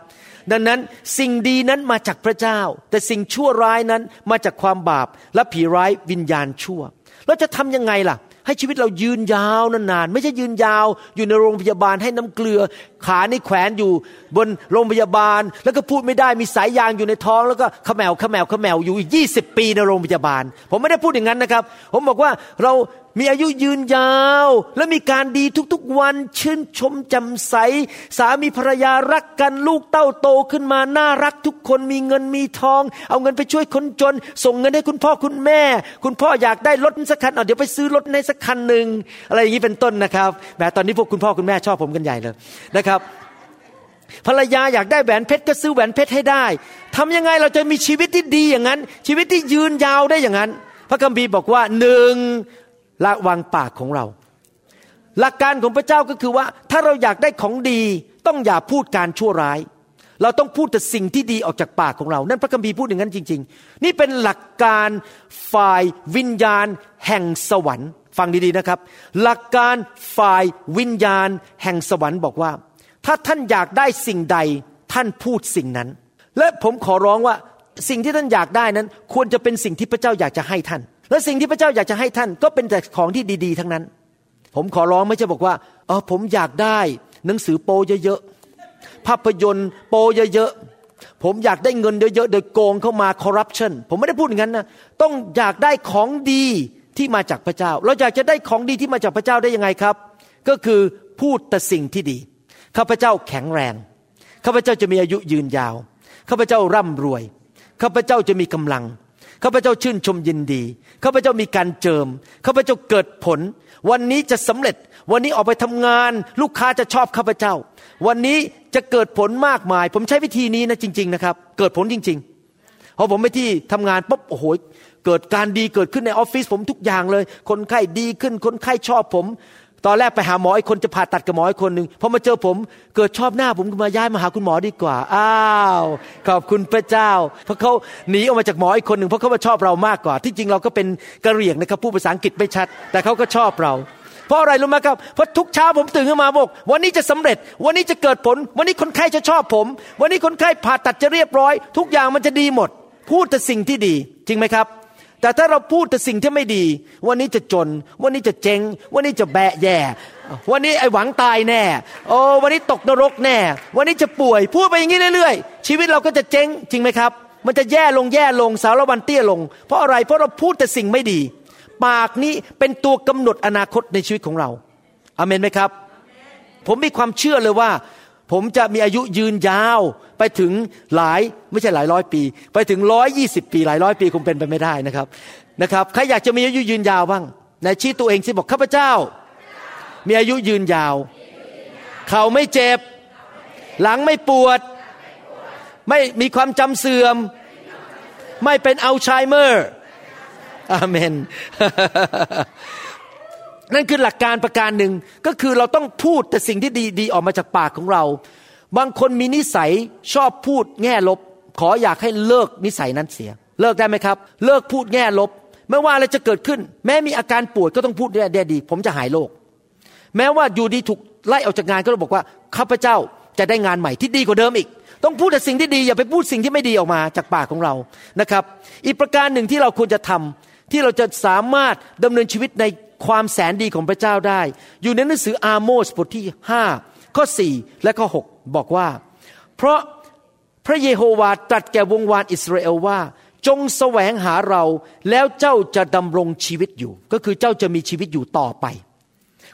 ดังนั้นสิ่งดีนั้นมาจากพระเจ้า แต่สิ่งชั่วร้ายนั้นมาจากความบาปและผีร้ายวิญญาณชั่วเราจะทำยังไงล่ะ ให้ชีวิตเรายืนยาวนานๆไม่ใช่ยืนยาวอยู่ในโรงพยาบาลให้น้ำเกลือ ขาในแขวนอยู่บนโรงพยาบาล แล้วก็พูดไม่ได้มีสายยางอยู่ในท้อง แล้วก็ขมแมวขมแมวขมแมวอยู่อีกยี่สิบปีในโรงพยาบาล ผมไม่ได้พูดอย่างนั้นนะครับ ผมบอกว่าเรา มีอายุยืนยาว และมีการดีทุกๆวัน ชื่นชมจำใส สามีภรรยารักกันลูกเต้าโตขึ้นมา น่ารักทุกคนมีเงินมีทอง เอาเงินไปช่วยคนจน ส่งเงินให้คุณพ่อคุณแม่ คุณพ่ออยากได้รถสักคันเอาเดี๋ยวไปซื้อรถในสักคันหนึ่งอะไรอย่างนี้เป็นต้นนะครับแหมตอนนี้พวกคุณพ่อคุณแม่ชอบผมกันใหญ่เลยนะครับ ภรรยาอยากได้แหวนเพชรก็ซื้อแหวนเพชรให้ได้ทำยังไงเราจะมีชีวิตที่ดีอย่างนั้น ชีวิตที่ยืนยาวได้อย่างนั้น พระคัมภีร์บอกว่าหนึ่ง ระวังปากของเรา หลักการของพระเจ้าก็คือว่า ถ้าเราอยากได้ของดีต้องอย่าพูดการชั่วร้าย เราต้องพูดแต่สิ่งที่ดีออกจากปากของเรา นั่นพระคัมภีร์พูดอย่างนั้นจริง ๆ นี่เป็นหลักการฝ่ายวิญญาณแห่งสวรรค์ ฟังดีๆนะครับ หลักการฝ่ายวิญญาณแห่งสวรรค์บอกว่า ถ้าท่านอยากได้สิ่งใดท่านพูดสิ่งนั้น และผมขอร้องว่าสิ่งที่ท่านอยากได้นั้น ควรจะเป็นสิ่งที่พระเจ้าอยากจะให้ท่าน และสิ่งที่พระเจ้าอยากจะให้ท่านก็เป็นแต่ของที่ดี ๆ ทั้งนั้น ผมขอร้องไม่ใช่บอกว่าเออผมอยากได้หนังสือโปเยอะๆภาพยนตร์โปเยอะๆผมอยากได้เงินเยอะๆโดยโกงเข้ามาคอร์รัปชันผมไม่ได้พูดอย่างนั้นนะต้องอยากได้ของดีที่มาจากพระเจ้า เราอยากจะได้ของดีที่มาจากพระเจ้าได้ยังไงครับ ก็คือพูดแต่สิ่งที่ดีข้าพเจ้าแข็งแรงข้าพเจ้าจะมีอายุยืนยาวข้าพเจ้าร่ำรวยข้าพเจ้าจะมีกำลัง ข้าพเจ้าชื่นชมยินดี ข้าพเจ้ามีการเจิม ข้าพเจ้าเกิดผล วันนี้จะสำเร็จ วันนี้ออกไปทำงาน ลูกค้าจะชอบข้าพเจ้า วันนี้จะเกิดผลมากมาย ผมใช้วิธีนี้นะจริง ๆ นะครับ เกิดผลจริงๆพอผมไปที่ทำงานปุ๊บโอ้โหเกิดการดีเกิดขึ้นในออฟฟิศผมทุกอย่างเลย คนไข้ดีขึ้น คนไข้ชอบผม ตอนแรกไปหาหมออีกคนจะผ่าตัดกับหมออีกคนหนึ่งพอมาเจอผมเกิดชอบหน้าผมก็มาย้ายมาหาคุณหมอดีกว่า อ้าว ขอบคุณพระเจ้า เพราะเขาหนีออกมาจากหมออีกคนหนึ่งเพราะเขามาชอบเรามากกว่า ที่จริงเราก็เป็นกระเหรี่ยงนะครับพูดภาษาอังกฤษไม่ชัด แต่เขาก็ชอบเรา เพราะอะไรรู้ไหมครับ เพราะทุกเช้าผมตื่นขึ้นมาบอกวันนี้จะสำเร็จ วันนี้จะเกิดผล วันนี้คนไข้จะชอบผม วันนี้คนไข้ผ่าตัดจะเรียบร้อย ทุกอย่างมันจะดีหมด พูดแต่สิ่งที่ดี จริงไหมครับ แต่ถ้าเราพูดแต่สิ่งที่ไม่ดี วันนี้จะจน วันนี้จะเจ๊ง วันนี้จะแบะแย่ วันนี้ไอ้หวังตายแน่โอ้วันนี้ตกนรกแน่ วันนี้จะป่วย พูดไปอย่างนี้เรื่อยๆ ชีวิตเราก็จะเจ๊งจริงไหมครับ มันจะแย่ลงแย่ลงสารวันเตี้ยลง เพราะอะไรเพราะเราพูดแต่สิ่งไม่ดี ปากนี้เป็นตัวกำหนดอนาคตในชีวิตของเราอเมนไหมครับ ผมมีความเชื่อเลยว่า ผมจะมีอายุยืนยาวไปถึงหลายไม่ใช่หลายร้อยปี ไปถึงร้อยยี่สิบปี หลายร้อยปีคงเป็นไปไม่ได้นะครับนะครับใครอยากจะมีอายุยืนยาวบ้างในชี้ตัวเองสิบอกข้าพเจ้า มีอายุยืนยาว เข่าไม่เจ็บ หลังไม่ปวด ไม่มีความจำเสื่อม ไม่เป็นอัลไซเมอร์อาเมน นั่นคือหลักการประการหนึ่งก็คือเราต้องพูดแต่สิ่งที่ดีๆออกมาจากปากของเรา บางคนมีนิสัยชอบพูดแง่ลบ ขออยากให้เลิกนิสัยนั้นเสีย เลิกได้ไหมครับ เลิกพูดแง่ลบ ไม่ว่าอะไรจะเกิดขึ้น แม้มีอาการป่วยก็ต้องพูดแง่ดี ผมจะหายโรคแม้ว่าอยู่ดีถูกไล่ออกจากงานก็ต้องบอกว่าข้าพเจ้าจะได้งานใหม่ที่ดีกว่าเดิมอีก ต้องพูดแต่สิ่งที่ดีอย่าไปพูดสิ่งที่ไม่ดีออกมาจากปากของเรานะครับ อีกประการหนึ่งที่เราควรจะทำที่เราจะสามารถดำเนินชีวิตใน ความแสนดีของพระเจ้าได้ อยู่ในหนังสืออาโมสบทที่5ข้อ4และข้อ6บอกว่า เพราะพระเยโฮวาตรัสแก่วงวานอิสราเอลว่า จงแสวงหาเราแล้วเจ้าจะดำรงชีวิตอยู่ ก็คือเจ้าจะมีชีวิตอยู่ต่อไป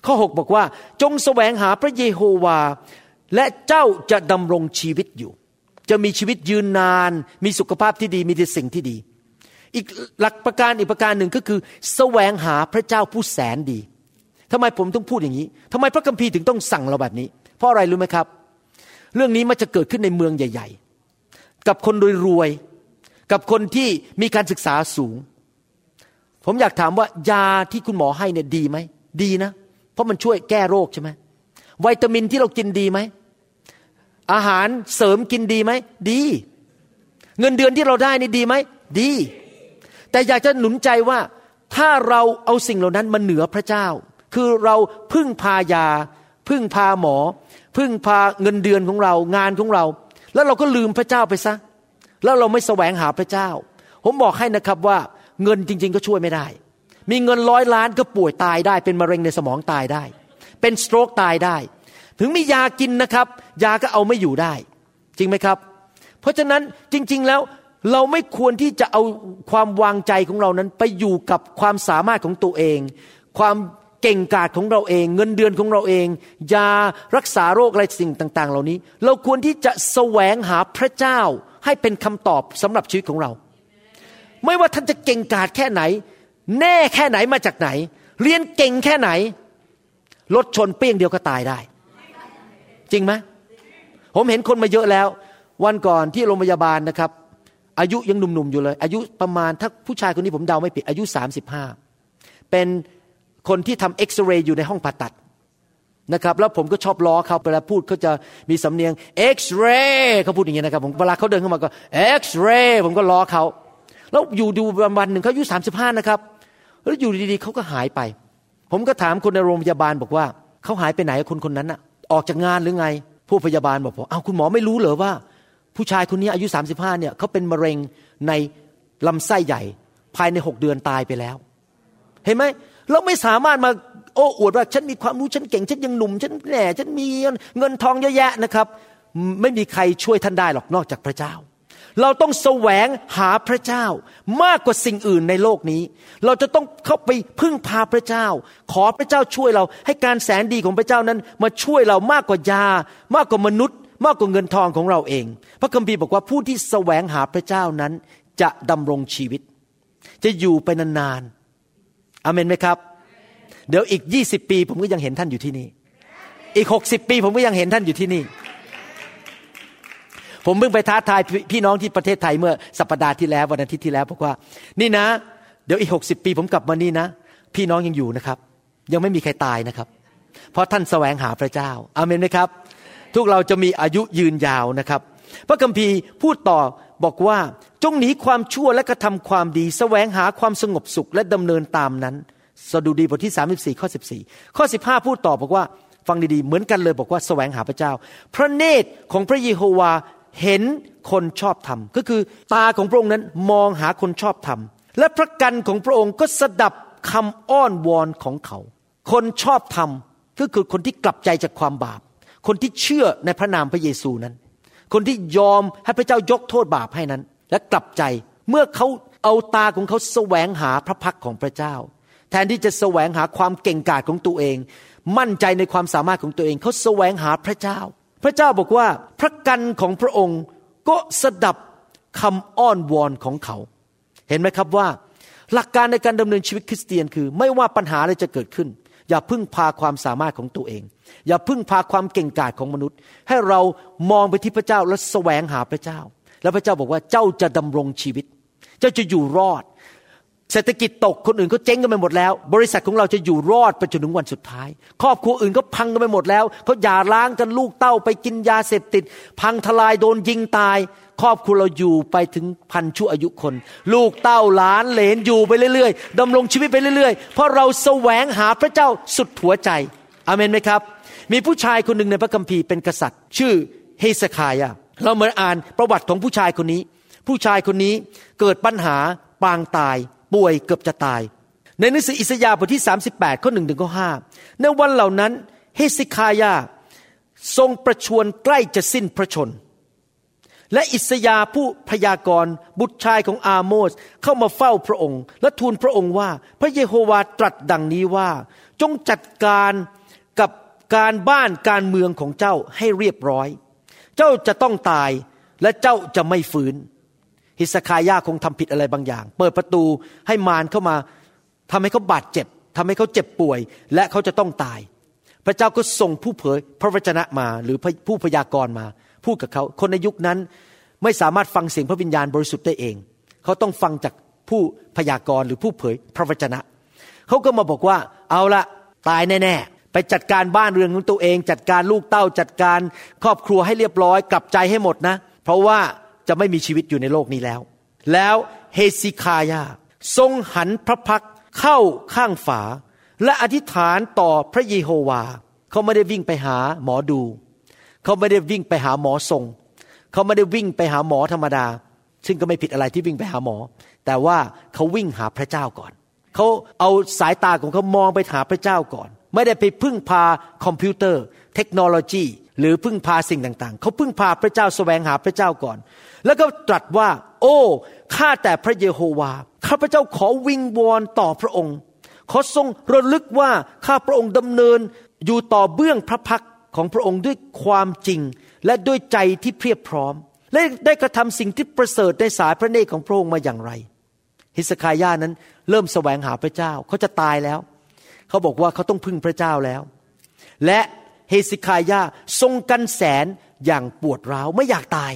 ข้อ 6 บอกว่า จงแสวงหาพระเยโฮวา และเจ้าจะดำรงชีวิตอยู่ จะมีชีวิตยืนนาน มีสุขภาพที่ดีมีแต่สิ่งที่ดี อีกหลักประการอีกประการหนึ่งก็คือ แสวงหาพระเจ้าผู้แสนดีทำไมผมต้องพูดอย่างนี้ทำไมพระคัมภีร์ถึงต้องสั่งเราแบบนี้ เพราะอะไรรู้ไหมครับ เรื่องนี้มันจะเกิดขึ้นในเมืองใหญ่ ๆ กับคนรวยๆกับคนที่มีการศึกษาสูง ผมอยากถามว่ายาที่คุณหมอให้เนี่ยดีไหมดีนะ เพราะมันช่วยแก้โรคใช่ไหมวิตามินที่เรากินดีไหมอาหารเสริมกินดีไหมดี เงินเดือนที่เราได้นี่ดีไหมดี แต่อยากจะหนุนใจว่าถ้าเราเอาสิ่งเหล่านั้นมาเหนือพระเจ้า คือเราพึ่งพายา พึ่งพาหมอ พึ่งพาเงินเดือนของเรางานของเรา แล้วเราก็ลืมพระเจ้าไปซะ แล้วเราไม่แสวงหาพระเจ้า ผมบอกให้นะครับว่าเงินจริง ๆ ก็ช่วยไม่ได้ มีเงินร้อยล้านก็ป่วยตายได้ เป็นมะเร็งในสมองตายได้ เป็นสโตรกตายได้ ถึงมียากินนะครับ ยาก็เอาไม่อยู่ได้ จริงไหมครับ เพราะฉะนั้นจริง ๆ แล้ว เราไม่ควรที่จะเอาความวางใจของเรานั้นไปอยู่กับความสามารถของตัวเอง ความเก่งกาจของเราเอง เงินเดือนของเราเอง ยารักษาโรคอะไรสิ่งต่าง ๆ เหล่านี้ เราควรที่จะแสวงหาพระเจ้าให้เป็นคำตอบสำหรับชีวิตของเรา ไม่ว่าท่านจะเก่งกาจแค่ไหน แน่แค่ไหนมาจากไหน เรียนเก่งแค่ไหนรถชนเปี้ยงเดียวก็ตายได้ จริงไหมผมเห็นคนมาเยอะแล้ว วันก่อนที่โรงพยาบาลนะครับ อายุยังหนุ่มๆอยู่เลย อายุประมาณถ้าผู้ชายคนนี้ผมเดาไม่ผิดอายุ 35 เป็นคนที่ทำเอ็กซเรย์อยู่ในห้องผ่าตัดนะครับแล้วผมก็ชอบล้อเขาเวลาพูดเขาจะมีสำเนียงเอ็กซเรย์เขาพูดอย่างนี้นะครับผมเวลาเขาเดินเข้ามาก็เอ็กซเรย์ผมก็ล้อเขาแล้วอยู่ดูวันหนึ่งเขาอายุ35นะครับแล้วอยู่ดีๆเขาก็หายไป ผมก็ถามคนในโรงพยาบาลบอกว่าเขาหายไปไหนคนคนนั้นอะออกจากงานหรือไง ผู้พยาบาลบอกผมอ้าวคุณหมอไม่รู้เหรอว่า ผู้ชายคนนี้อายุ 35เนี่ยเขาเป็นมะเร็งในลำไส้ใหญ่ ภายในหกเดือนตายไปแล้ว เห็นไหมเราไม่สามารถมาโอ้อวดว่าฉันมีความรู้ฉันเก่งฉันยังหนุ่มฉันแหน่ฉันมีเงินทองเยอะแยะนะครับ ไม่มีใครช่วยท่านได้หรอกนอกจากพระเจ้า เราต้องแสวงหาพระเจ้า มากกว่าสิ่งอื่นในโลกนี้ เราจะต้องเข้าไปพึ่งพาพระเจ้า ขอพระเจ้าช่วยเราให้การแสนดีของพระเจ้านั้น มาช่วยเรามากกว่ายา มากกว่ามนุษย์ มากกว่าเงินทองของเราเอง พระคัมภีร์บอกว่าผู้ที่แสวงหาพระเจ้านั้น จะดำรงชีวิต จะอยู่ไปนานๆอเมนไหมครับ เดี๋ยวอีกยี่สิบปี ผมก็ยังเห็นท่านอยู่ที่นี่ อีกหกสิบปี ผมก็ยังเห็นท่านอยู่ที่นี่ ผมเพิ่งไปท้าทายพี่น้องที่ประเทศไทยเมื่อสัปดาห์ที่แล้ววันอาทิตย์ที่แล้วบอกว่า นี่นะ เดี๋ยวอีกหกสิบปี ผมกลับมานี่นะ พี่น้องยังอยู่นะครับ ยังไม่มีใครตายนะครับ เพราะท่านแสวงหาพระเจ้าอาเมนไหมครับ ทุกเราจะมีอายุยืนยาวนะครับ พระคัมภีร์พูดต่อบอกว่าจงหนีความชั่วและกระทำความดีแสวงหาความสงบสุขและดำเนินตามนั้น สดุดีบทที่ 34 ข้อ 14 ข้อ 15 พูดต่อบอกว่า ฟังดีๆ เหมือนกันเลยบอกว่าแสวงหาพระเจ้า พระเนตรของพระเยโฮวาเห็นคนชอบธรรม ก็คือตาของพระองค์นั้นมองหาคนชอบธรรม และพระกันของพระองค์ก็สดับคำอ้อนวอนของเขา คนชอบธรรมก็คือคนที่กลับใจจากความบาป คนที่เชื่อในพระนามพระเยซูนั้น คนที่ยอมให้พระเจ้ายกโทษบาปให้นั้น และกลับใจเมื่อเขาเอาตาของเขาแสวงหาพระพักของพระเจ้า แทนที่จะแสวงหาความเก่งกาจของตัวเอง มั่นใจในความสามารถของตัวเองเขาแสวงหาพระเจ้า พระเจ้าบอกว่าพระกันของพระองค์ก็สดับคำอ้อนวอนของเขา เห็นไหมครับว่า หลักการในการดำเนินชีวิตคริสเตียนคือ ไม่ว่าปัญหาอะไรจะเกิดขึ้น อย่าพึ่งพาความสามารถของตัวเอง อย่าพึ่งพาความเก่งกาจของมนุษย์ ให้เรามองไปที่พระเจ้าและแสวงหาพระเจ้า แล้วพระเจ้าบอกว่าเจ้าจะดำรงชีวิต เจ้าจะอยู่รอด เศรษฐกิจตกคนอื่นเขาเจ๊งกันไปหมดแล้ว บริษัทของเราจะอยู่รอดไปจนถึงวันสุดท้าย ครอบครัวอื่นก็พังกันไปหมดแล้วเขาหย่าร้างกันลูกเต้าไปกินยาเสพติด พังทลายโดนยิงตาย ครอบครัวเราอยู่ไปถึงพันชั่วอายุคน ลูกเต้าหลานเหลนอยู่ไปเรื่อยๆดำรงชีวิตไปเรื่อยๆ เพราะเราแสวงหาพระเจ้าสุดหัวใจอเมนไหมครับ มีผู้ชายคนหนึ่งในพระคัมภีร์เป็นกษัตริย์ ชื่อเฮสคายาเรามาอ่านประวัติของผู้ชายคนนี้ ผู้ชายคนนี้เกิดปัญหาปางตาย ป่วยเกือบจะตาย ในหนังสืออิสยาห์บทที่ 38 ข้อหนึ่งถึงข้อห้าในวันเหล่านั้นเฮสคายาทรงประชวรใกล้จะสิ้นพระชน และอิสยาผู้พยากรณ์บุตรชายของอาโมสเข้ามาเฝ้าพระองค์ และทูลพระองค์ว่า พระเยโฮวาตรัสดังนี้ว่า จงจัดการกับการบ้านการเมืองของเจ้าให้เรียบร้อย เจ้าจะต้องตายและเจ้าจะไม่ฟื้น ฮิสคายาคงทำผิดอะไรบางอย่าง เปิดประตูให้มารเข้ามาทำให้เขาบาดเจ็บทำให้เขาเจ็บป่วย และเขาจะต้องตาย พระเจ้าก็ส่งผู้เผยพระวจนะมาหรือผู้พยากรณ์มา พูดกับเขาคนในยุคนั้นไม่สามารถฟังเสียงพระวิญญาณบริสุทธิ์ได้เอง เขาต้องฟังจากผู้พยากรณ์หรือผู้เผยพระวจนะ เขาก็มาบอกว่าเอาละตายแน่ๆ ไปจัดการบ้านเรือนของตัวเอง จัดการลูกเต้าจัดการครอบครัวให้เรียบร้อย กลับใจให้หมดนะ เพราะว่าจะไม่มีชีวิตอยู่ในโลกนี้แล้ว แล้วเฮซิคายาทรงหันพระพักเข้าข้างฝา และอธิษฐานต่อพระเยโฮวา เขาไม่ได้วิ่งไปหาหมอดู เขาไม่ได้วิ่งไปหาหมอทรง เขาไม่ได้วิ่งไปหาหมอธรรมดา ซึ่งก็ไม่ผิดอะไรที่วิ่งไปหาหมอ แต่ว่าเขาวิ่งหาพระเจ้าก่อน เขาเอาสายตาของเขามองไปหาพระเจ้าก่อน ไม่ได้ไปพึ่งพาคอมพิวเตอร์ เทคโนโลยี หรือพึ่งพาสิ่งต่างๆ เขาพึ่งพาพระเจ้าแสวงหาพระเจ้าก่อน แล้วก็ตรัสว่า โอ้ข้าแต่พระเยโฮวาข้าพระเจ้าขอวิงวอนต่อพระองค์ขอทรงระลึกว่าข้าพระองค์ดำเนินอยู่ต่อเบื้องพระพักตร์ ของพระองค์ด้วยความจริงและด้วยใจที่เพียบพร้อม และได้กระทำสิ่งที่ประเสริฐในสายพระเนตรของพระองค์มาอย่างไร ฮิสคายานั้นเริ่มแสวงหาพระเจ้าเขาจะตายแล้ว เขาบอกว่าเขาต้องพึ่งพระเจ้าแล้ว และเฮสิคายาทรงกันแสนอย่างปวดร้าวไม่อยากตาย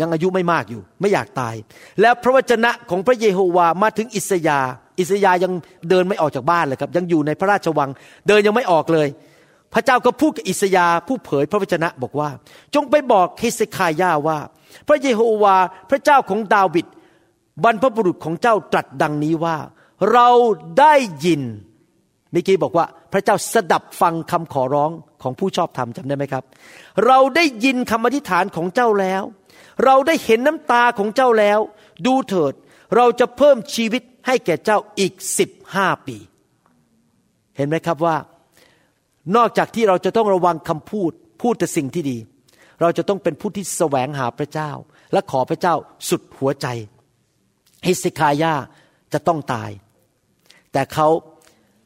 ยังอายุไม่มากอยู่ ไม่อยากตาย แล้วพระวจนะของพระเยโฮวามาถึงอิสยาอิสยายังเดินไม่ออกจากบ้านเลยครับ ยังอยู่ในพระราชวัง เดินยังไม่ออกเลย พระเจ้าก็พูดกับอิสยาผู้เผยพระวจนะบอกว่า จงไปบอกเฮสคายาว่า พระเยโฮวาพระเจ้าของดาวิดบรรพบุรุษของเจ้าตรัสดังนี้ว่า เราได้ยินเมื่อกี้บอกว่าพระเจ้าสดับฟังคำขอร้องของผู้ชอบธรรมจำได้ไหมครับ เราได้ยินคำอธิษฐานของเจ้าแล้ว เราได้เห็นน้ำตาของเจ้าแล้ว ดูเถิด เราจะเพิ่มชีวิตให้แก่เจ้าอีกสิบห้าปี เห็นไหมครับว่า นอกจากที่เราจะต้องระวังคำพูด พูดแต่สิ่งที่ดี เราจะต้องเป็นผู้ที่แสวงหาพระเจ้า และขอพระเจ้าสุดหัวใจเฮสิคายาจะต้องตาย แต่เขา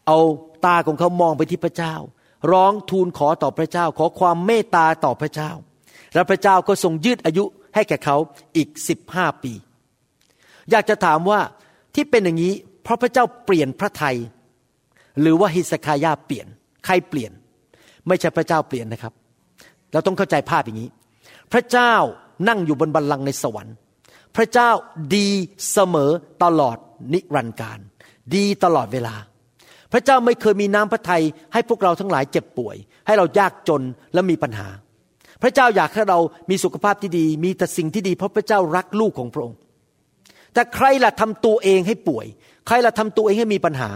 เอาตาของเขามองไปที่พระเจ้า ร้องทูลขอต่อพระเจ้า ขอความเมตตาต่อพระเจ้า และพระเจ้าก็ทรงยืดอายุให้แก่เขาอีกสิบห้าปี อยากจะถามว่าที่เป็นอย่างนี้ เพราะพระเจ้าเปลี่ยนพระทัยหรือว่าฮิสคายาเปลี่ยน ใครเปลี่ยน ไม่ใช่พระเจ้าเปลี่ยนนะครับ เราต้องเข้าใจภาพอย่างนี้ พระเจ้านั่งอยู่บนบัลลังก์ในสวรรค์ พระเจ้าดีเสมอตลอดนิรันดร์การ ดีตลอดเวลา พระเจ้าไม่เคยมีน้ำพระทัยให้พวกเราทั้งหลายเจ็บป่วย ให้เรายากจนและมีปัญหา พระเจ้าอยากให้เรามีสุขภาพที่ดี มีแต่สิ่งที่ดี เพราะพระเจ้ารักลูกของพระองค์ แต่ใครล่ะทำตัวเองให้ป่วย ใครล่ะทำตัวเองให้มีปัญหา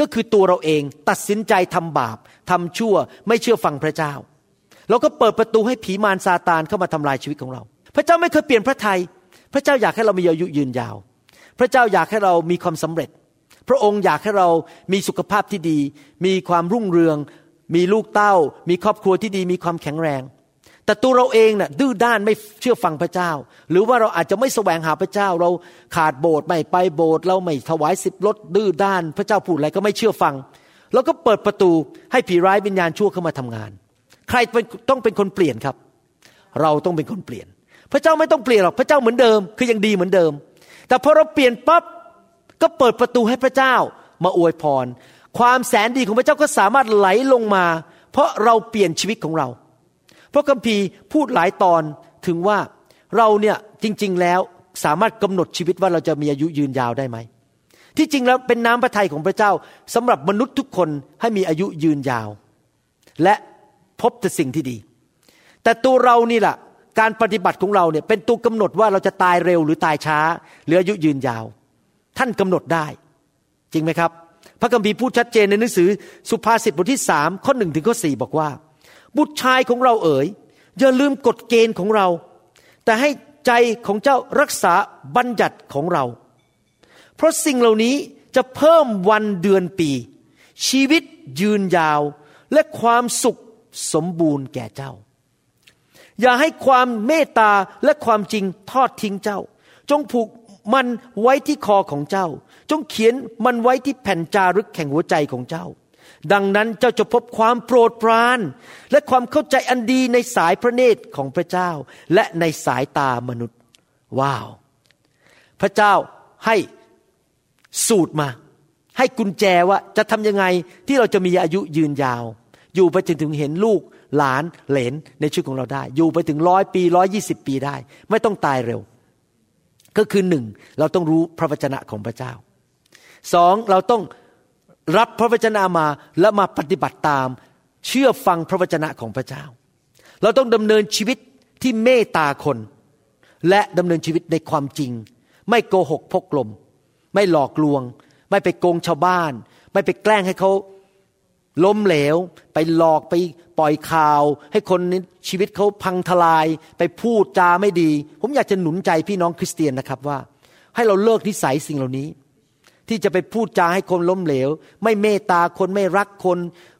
ก็คือตัวเราเองตัดสินใจทำบาปทำชั่วไม่เชื่อฟังพระเจ้า เราก็เปิดประตูให้ผีมารซาตานเข้ามาทำลายชีวิตของเรา พระเจ้าไม่เคยเปลี่ยนพระทัยพระเจ้าอยากให้เรามีอายุยืนยาว พระเจ้าอยากให้เรามีความสำเร็จ พระองค์อยากให้เรามีสุขภาพที่ดี มีความรุ่งเรือง มีลูกเต้า มีครอบครัวที่ดี มีความแข็งแรง แต่ตัวเราเองน่ะดื้อด้านไม่เชื่อฟังพระเจ้า หรือว่าเราอาจจะไม่แสวงหาพระเจ้า เราขาดโบสถ์ไม่ไปโบสถ์เราไม่ถวายสิบลดดื้อด้าน พระเจ้าพูดอะไรก็ไม่เชื่อฟังเราก็เปิดประตูให้ผีร้ายวิญญาณชั่วเข้ามาทำงาน ใครเป็นต้องเป็นคนเปลี่ยนครับ เราต้องเป็นคนเปลี่ยน พระเจ้าไม่ต้องเปลี่ยนหรอกพระเจ้าเหมือนเดิม คือยังดีเหมือนเดิม แต่พอเราเปลี่ยนปั๊บก็เปิดประตูให้พระเจ้ามาอวยพร ความแสนดีของพระเจ้าก็สามารถไหลลงมา เพราะเราเปลี่ยนชีวิตของเรา ระคัมภีร์พูดหลายตอนถึงว่าเราเนี่ยจริง ๆ แล้วสามารถกำหนดชีวิตว่าเราจะมีอายุยืนยาวได้ไหม ที่จริงแล้วเป็นน้ำพระทัยของพระเจ้าสำหรับมนุษย์ทุกคนให้มีอายุยืนยาว และพบแต่สิ่งที่ดี แต่ตัวเรานี่แหละการปฏิบัติของเราเนี่ยเป็นตัวกำหนดว่าเราจะตายเร็วหรือตายช้า หรืออายุยืนยาว ท่านกำหนดได้ จริงไหมครับ พระคัมภีร์พูดชัดเจนในหนังสือสุภาษิตบทที่สามข้อหนึ่งถึงข้อสี่บอกว่า บุตรชายของเราเอ๋ยอย่าลืมกฎเกณฑ์ของเรา แต่ให้ใจของเจ้ารักษาบัญญัติของเรา เพราะสิ่งเหล่านี้จะเพิ่มวันเดือนปี ชีวิตยืนยาวและความสุขสมบูรณ์แก่เจ้า อย่าให้ความเมตตาและความจริงทอดทิ้งเจ้า จงผูกมันไว้ที่คอของเจ้า จงเขียนมันไว้ที่แผ่นจารึกแห่งหัวใจของเจ้า ดังนั้นเจ้าจะพบความโปรดปราน และความเข้าใจอันดีในสายพระเนตรของพระเจ้า และในสายตามนุษย์ ว้าว พระเจ้าให้สูตรมา ให้กุญแจว่าจะทำยังไงที่เราจะมีอายุยืนยาว อยู่ไปจนถึงเห็นลูกหลานเหลนในชีวิตของเราได้ อยู่ไปถึงร้อยปีร้อยยี่สิบปีได้ ไม่ต้องตายเร็ว ก็คือหนึ่งเราต้องรู้พระวจนะของพระเจ้าสองเราต้อง รับพระวจนะมาและมาปฏิบัติตาม เชื่อฟังพระวจนะของพระเจ้า เราต้องดำเนินชีวิตที่เมตตาคน และดำเนินชีวิตในความจริง ไม่โกหกพกลม ไม่หลอกลวง ไม่ไปโกงชาวบ้าน ไม่ไปแกล้งให้เขาล้มเหลว ไปหลอกไปปล่อยข่าว ให้คนในชีวิตเขาพังทลาย ไปพูดจาไม่ดี ผมอยากจะหนุนใจพี่น้องคริสเตียนนะครับว่า ให้เราเลิกนิสัยสิ่งเหล่านี้ ที่จะไปพูดจาให้คนล้มเหลว ไม่เมตตาคนไม่รักคน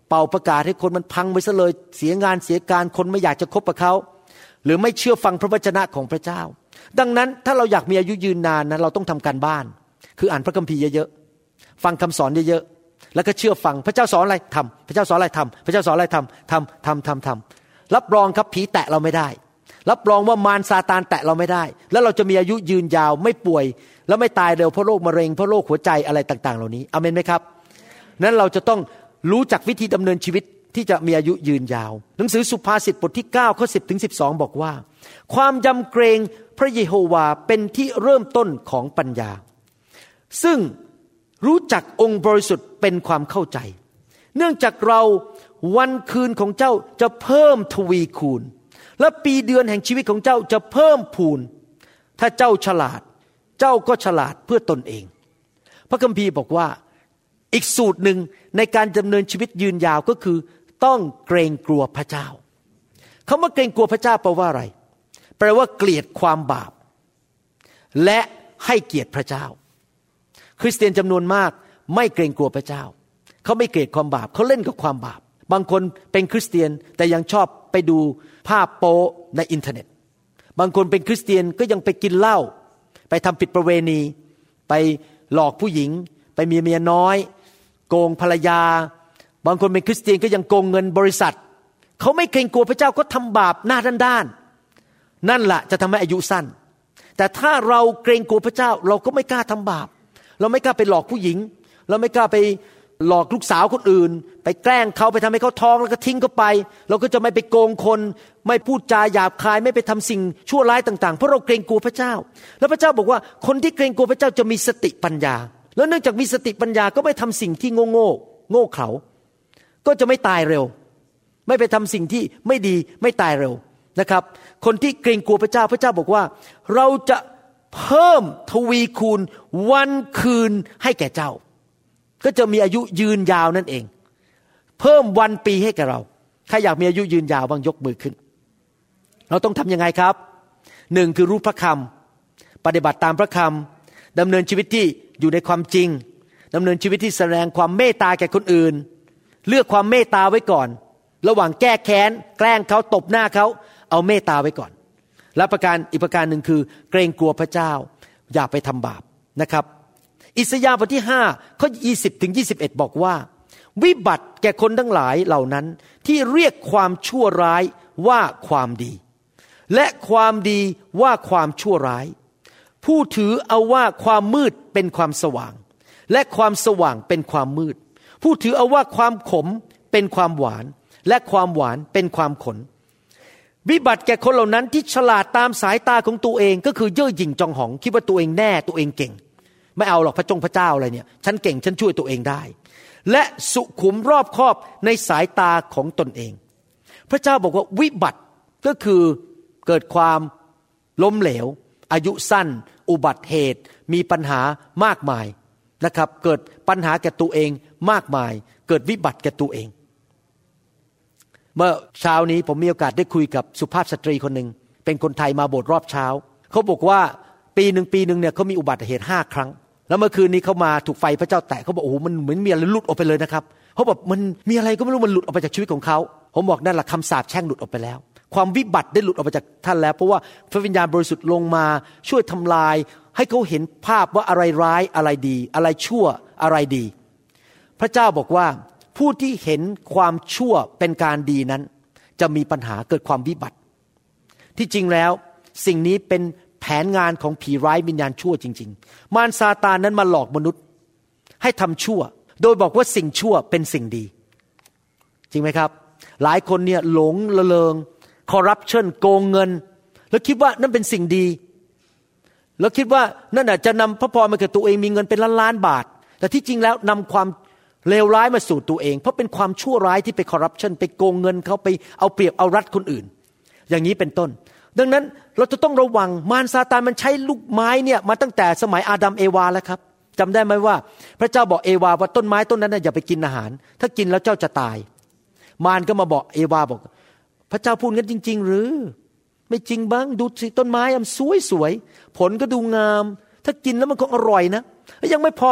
เป่าประกาศให้คนมันพังไปซะเลย เสียงานเสียการคนไม่อยากจะคบกับเขา หรือไม่เชื่อฟังพระวจนะของพระเจ้า ดังนั้นถ้าเราอยากมีอายุยืนนานนะเราต้องทำการบ้าน คืออ่านพระคัมภีร์เยอะๆฟังคำสอนเยอะๆแล้วก็เชื่อฟังพระเจ้าสอนอะไรทำพระเจ้าสอนอะไรทำพระเจ้าสอนอะไรทำทำทำทำทำรับรองครับผีแตะเราไม่ได้รับรองว่ามารซาตานแตะเราไม่ได้ แล้วเราจะมีอายุยืนยาวไม่ป่วย แล้วไม่ตายเร็วเพราะโรคมะเร็งเพราะโรคหัวใจอะไรต่าง ๆ เหล่านี้อเมนไหมครับนั้นเราจะต้องรู้จักวิธีดำเนินชีวิตที่จะมีอายุยืนยาว หนังสือสุภาษิตบทที่9ข้อ10ถึง12 บอกว่า ความยำเกรงพระเยโฮวาเป็นที่เริ่มต้นของปัญญา ซึ่งรู้จักองค์บริสุทธิ์เป็นความเข้าใจ เนื่องจากเราวันคืนของเจ้าจะเพิ่มทวีคูณ และปีเดือนแห่งชีวิตของเจ้าจะเพิ่มพูน ถ้าเจ้าฉลาด เจ้าก็ฉลาดเพื่อตนเอง พระคัมภีร์บอกว่าอีกสูตรหนึ่งในการดำเนินชีวิตยืนยาวก็คือต้องเกรงกลัวพระเจ้าคำว่าเกรงกลัวพระเจ้าแปลว่าอะไร แปลว่าเกลียดความบาป และให้เกียรติพระเจ้า คริสเตียนจำนวนมากไม่เกรงกลัวพระเจ้า เขาไม่เกลียดความบาปเขาเล่นกับความบาป บางคนเป็นคริสเตียนแต่ยังชอบไปดูภาพโป๊ในอินเทอร์เน็ต บางคนเป็นคริสเตียนก็ยังไปกินเหล้า ไปทำผิดประเวณี ไปหลอกผู้หญิง ไปมีเมียน้อย โกงภรรยา บางคนเป็นคริสเตียนก็ยังโกงเงินบริษัท เขาไม่เกรงกลัวพระเจ้าก็ทำบาปหน้าด้านๆนั่นแหละจะทำให้อายุสั้น แต่ถ้าเราเกรงกลัวพระเจ้าเราก็ไม่กล้าทำบาป เราไม่กล้าไปหลอกผู้หญิง เราไม่กล้าไป หลอกลูกสาวคนอื่น ไปแกล้งเขาไปทำให้เขาท้องแล้วก็ทิ้งเขาไป เราก็จะไม่ไปโกงคน ไม่พูดจาหยาบคายไม่ไปทำสิ่งชั่วร้ายต่างๆ เพราะเราเกรงกลัวพระเจ้า แล้วพระเจ้าบอกว่าคนที่เกรงกลัวพระเจ้าจะมีสติปัญญา แล้วเนื่องจากมีสติปัญญาก็ไม่ทำสิ่งที่โง่โง่โง่เขลาก็จะไม่ตายเร็ว ไม่ไปทำสิ่งที่ไม่ดีไม่ตายเร็วนะครับ คนที่เกรงกลัวพระเจ้าพระเจ้าบอกว่า เราจะเพิ่มทวีคูณวันคืนให้แก่เจ้า ก็จะมีอายุยืนยาวนั่นเอง เพิ่มวันปีให้แก่เราใครอยากมีอายุยืนยาวบ้างยกมือขึ้น เราต้องทำยังไงครับหนึ่งคือรู้พระคำปฏิบัติตามพระคำดำเนินชีวิตที่อยู่ในความจริงดำเนินชีวิตที่แสดงความเมตตาแก่คนอื่น เลือกความเมตตาไว้ก่อน ระหว่างแก้แค้น แกล้งเขาตบหน้าเขาเอาเมตตาไว้ก่อน และประการอีกประการหนึ่งคือ เกรงกลัวพระเจ้า อย่าไปทำบาปนะครับ อิสยาห์บทที่5ข้อ20ถึง21บอกว่า วิบัติแก่คนทั้งหลายเหล่านั้นที่เรียกความชั่วร้ายว่าความดี และความดีว่าความชั่วร้าย ผู้ถือเอาว่าความมืดเป็นความสว่าง และความสว่างเป็นความมืด ผู้ถือเอาว่าความขมเป็นความหวาน และความหวานเป็นความขนวิบัติแก่คนเหล่านั้นที่ฉลาดตามสายตาของตัวเองก็คือเย่อหยิ่งจองหอง คิดว่าตัวเองแน่ตัวเองเก่ง ไม่เอาหรอกพระจงพระเจ้าอะไรเนี่ย ฉันเก่งฉันช่วยตัวเองได้ และสุขุมรอบคอบในสายตาของตนเอง พระเจ้าบอกว่าวิบัติก็คือเกิดความล้มเหลว อายุสั้น อุบัติเหตุ มีปัญหามากมายนะครับ เกิดปัญหาแก่ตัวเองมากมาย เกิดวิบัติแก่ตัวเอง เมื่อเช้านี้ผมมีโอกาสได้คุยกับสุภาพสตรีคนหนึ่งเป็นคนไทยมาโบสถ์รอบเช้า เขาบอกว่าปีหนึ่งปีหนึ่งเนี่ยเขามีอุบัติเหตุห้าครั้ง แล้วเมื่อคืนนี้เขามาถูกไฟพระเจ้าแตะเขาบอกโอ้โหมันเหมือนมีอะไรหลุดออกไปเลยนะครับเขาบอกมันมีอะไรก็ไม่รู้มันหลุดออกไปจากชีวิตของเขาผมบอกนั่นแหละคำสาปแช่งหลุดออกไปแล้ว ความวิบัติได้หลุดออกไปจากท่านแล้ว เพราะว่าพระวิญญาณบริสุทธิ์ลงมาช่วยทำลาย ให้เขาเห็นภาพว่าอะไรร้ายอะไรดี อะไรชั่วอะไรดี พระเจ้าบอกว่าผู้ที่เห็นความชั่วเป็นการดีนั้น จะมีปัญหาเกิดความวิบัติ ที่จริงแล้วสิ่งนี้เป็น ผนงานของผีร้ายวิญญาณชั่วจริง ๆ มารซาตานนั้นมาหลอกมนุษย์ ให้ทำชั่ว โดยบอกว่าสิ่งชั่วเป็นสิ่งดี จริงไหมครับ หลายคนเนี่ยหลงละเลงคอร์รัปชันโกงเงิน แล้วคิดว่านั่นเป็นสิ่งดี แล้วคิดว่านั่นอาจจะนำพระพรมาแก่ตัวเองมีเงินเป็นล้านล้านๆบาท แต่ที่จริงแล้วนำความเลวร้ายมาสู่ตัวเอง เพราะเป็นความชั่วร้ายที่ไปคอร์รัปชันไปโกงเงินเขาไปเอาเปรียบเอารัดคนอื่น อย่างนี้เป็นต้น ดังนั้นเราจะต้องระวังมารซาตานมันใช้ลูกไม้เนี่ยมาตั้งแต่สมัยอาดัมเอวาแล้วครับจำได้ไหมว่า พระเจ้าบอกเอวาว่าต้นไม้ต้นนั้นนะอย่าไปกินอาหาร ถ้ากินแล้วเจ้าจะตาย มารก็มาบอกเอวาบอก พระเจ้าพูดงั้นจริง ๆ หรือ ไม่จริงบ้างดูสิต้นไม้มันสวยสวยๆผลก็ดูงาม ถ้ากินแล้วมันคงอร่อยนะแล้วยังไม่พอ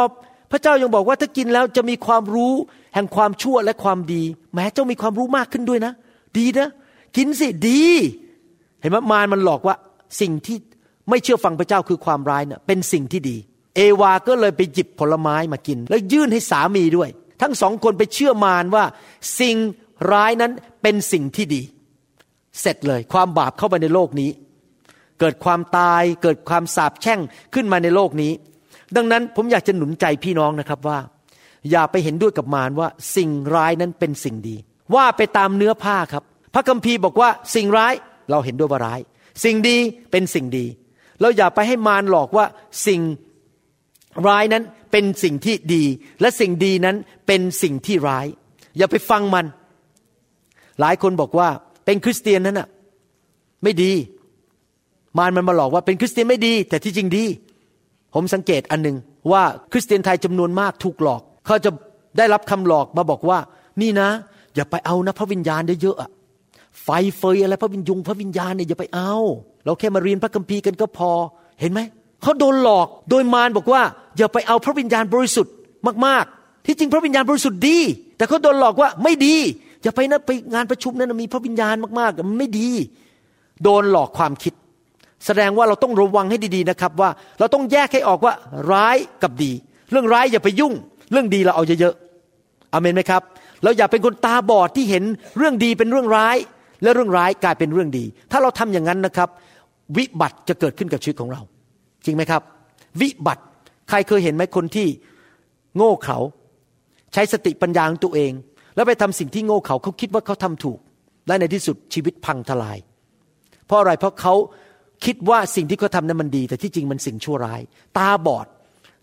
พระเจ้ายังบอกว่าถ้ากินแล้วจะมีความรู้แห่งความชั่วและความดี แม้เจ้ามีความรู้มากขึ้นด้วยนะ ดีนะ กินสิดี ห็นไหมมารมันหลอกว่าสิ่งที่ไม่เชื่อฟังพระเจ้าคือความร้ายเน่ะเป็นสิ่งที่ดี เอวาก็เลยไปหยิบผลไม้มากิน แล้วยื่นให้สามีด้วย ทั้งสองคนไปเชื่อมารว่า สิ่งร้ายนั้นเป็นสิ่งที่ดี เสร็จเลยความบาปเข้ามาในโลกนี้ เกิดความตายเกิดความสาปแช่งขึ้นมาในโลกนี้ ดังนั้นผมอยากจะหนุนใจพี่น้องนะครับว่า อย่าไปเห็นด้วยกับมารว่า สิ่งร้ายนั้นเป็นสิ่งดี ว่าไปตามเนื้อผ้าครับ พระคัมภีร์บอกว่าสิ่งร้าย เราเห็นด้วยว่าร้าย สิ่งดีเป็นสิ่งดี เราอย่าไปให้มารหลอกว่าสิ่งร้ายนั้นเป็นสิ่งที่ดี และสิ่งดีนั้นเป็นสิ่งที่ร้าย อย่าไปฟังมัน หลายคนบอกว่าเป็นคริสเตียนนั้นน่ะไม่ดี มารมันมาหลอกว่าเป็นคริสเตียนไม่ดี แต่ที่จริงดี ผมสังเกตอันหนึ่งว่าคริสเตียนไทยจำนวนมากถูกหลอก เขาจะได้รับคำหลอกมาบอกว่า นี่นะ อย่าไปเอานะพระวิญญาณเยอะๆอะ ไฟเฟยอะไรพระวิญญงพระวิญญาณเนี่ยอย่าไปเอา เราแค่มาเรียนพระคัมภีร์กันก็พอ เห็นไหม เขาโดนหลอกโดยมารบอกว่า อย่าไปเอาพระวิญญาณบริสุทธิ์มากๆ ที่จริงพระวิญญาณบริสุทธิ์ดี แต่เขาโดนหลอกว่าไม่ดี อย่าไปนะไปงานประชุมนั้นมีพระวิญญาณมากๆมันไม่ดี โดนหลอกความคิด แสดงว่าเราต้องระวังให้ดีๆนะครับว่า เราต้องแยกให้ออกว่าร้ายกับดี เรื่องร้ายอย่าไปยุ่ง เรื่องดีเราเอาเยอะๆอเมนไหมครับเราอย่าเป็นคนตาบอดที่เห็นเรื่องดีเป็นเรื่องร้าย และเรื่องร้ายกลายเป็นเรื่องดี ถ้าเราทำอย่างนั้นนะครับ วิบัติจะเกิดขึ้นกับชีวิตของเรา จริงไหมครับ วิบัติใครเคยเห็นไหมคนที่โง่เขลาใช้สติปัญญาของตัวเอง แล้วไปทำสิ่งที่โง่เขาเขาคิดว่าเขาทำถูก และในที่สุดชีวิตพังทลาย เพราะอะไรเพราะเขาคิดว่าสิ่งที่เขาทำนั้นมันดี แต่ที่จริงมันสิ่งชั่วร้าย ตาบอด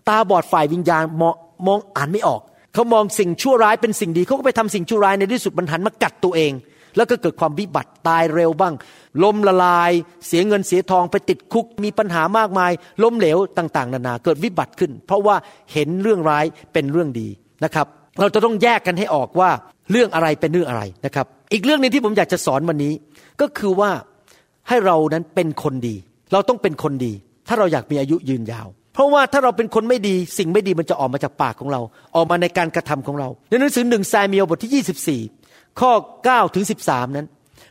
ตาบอดฝ่ายวิญญาณมองมองอ่านไม่ออก เขามองสิ่งชั่วร้ายเป็นสิ่งดีเขาก็ไปทำสิ่งชั่วร้ายในที่สุดมันหันมากัดตัวเอง แล้วก็เกิดความวิบัติตายเร็วบ้าง ล้มละลาย เสียเงินเสียทองไปติดคุกมีปัญหามากมาย ล้มเหลวต่าง ๆ นานาเกิดวิบัติขึ้น เพราะว่าเห็นเรื่องร้ายเป็นเรื่องดีนะครับ เราจะต้องแยกกันให้ออกว่าเรื่องอะไรเป็นเรื่องอะไรนะครับ อีกเรื่องหนึงที่ผมอยากจะสอนวันนี้ ก็คือว่าให้เรานั้นเป็นคนดี เราต้องเป็นคนดี ถ้าเราอยากมีอายุยืนยาวเพราะว่าถ้าเราเป็นคนไม่ดีสิ่งไม่ดีมันจะออกมาจากปากของเรา ออกมาในการกระทำของเรา ในหนังสือหนึ่งซมเมียลบทที่ 24 ข้อ9ถึง13 นั้น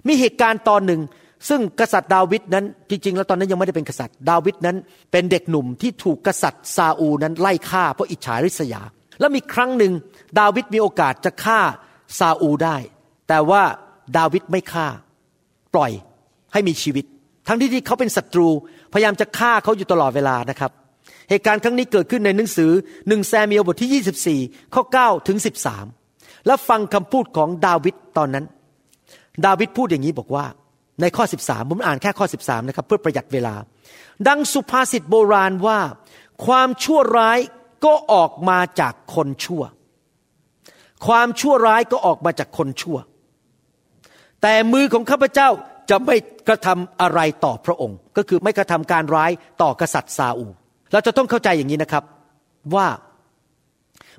มีเหตุการณ์ตอนหนึ่ง ซึ่งกษัตริย์ดาวิดนั้นจริงๆ แล้วตอนนั้นยังไม่ได้เป็นกษัตริย์ดาวิดนั้น เป็นเด็กหนุ่มที่ถูกกษัตริย์ซาอูนั้นไล่ฆ่าเพราะอิจฉาริษยา แล้วมีครั้งหนึ่งดาวิดมีโอกาสจะฆ่าซาอูได้ แต่ว่าดาวิดไม่ฆ่า ปล่อยให้มีชีวิต ทั้งที่ที่เขาเป็นศัตรูพยายามจะฆ่าเขาอยู่ตลอดเวลานะครับเหตุการณ์ครั้งนี้เกิดขึ้นในหนังสือหนึ่งแซมเมียลบทที่ 24 ข้อ 9 ถึง 13 แล้วฟังคำพูดของดาวิดตอนนั้น ดาวิดพูดอย่างนี้บอกว่า ในข้อ 13 ผมอ่านแค่ข้อ 13 นะครับ เพื่อประหยัดเวลา ดังสุภาษิตโบราณว่า ความชั่วร้ายก็ออกมาจากคนชั่ว ความชั่วร้ายก็ออกมาจากคนชั่ว แต่มือของข้าพเจ้าจะไม่กระทำอะไรต่อพระองค์ ก็คือไม่กระทำการร้ายต่อกษัตริย์ซาอูเราจะต้องเข้าใจอย่างนี้นะครับว่า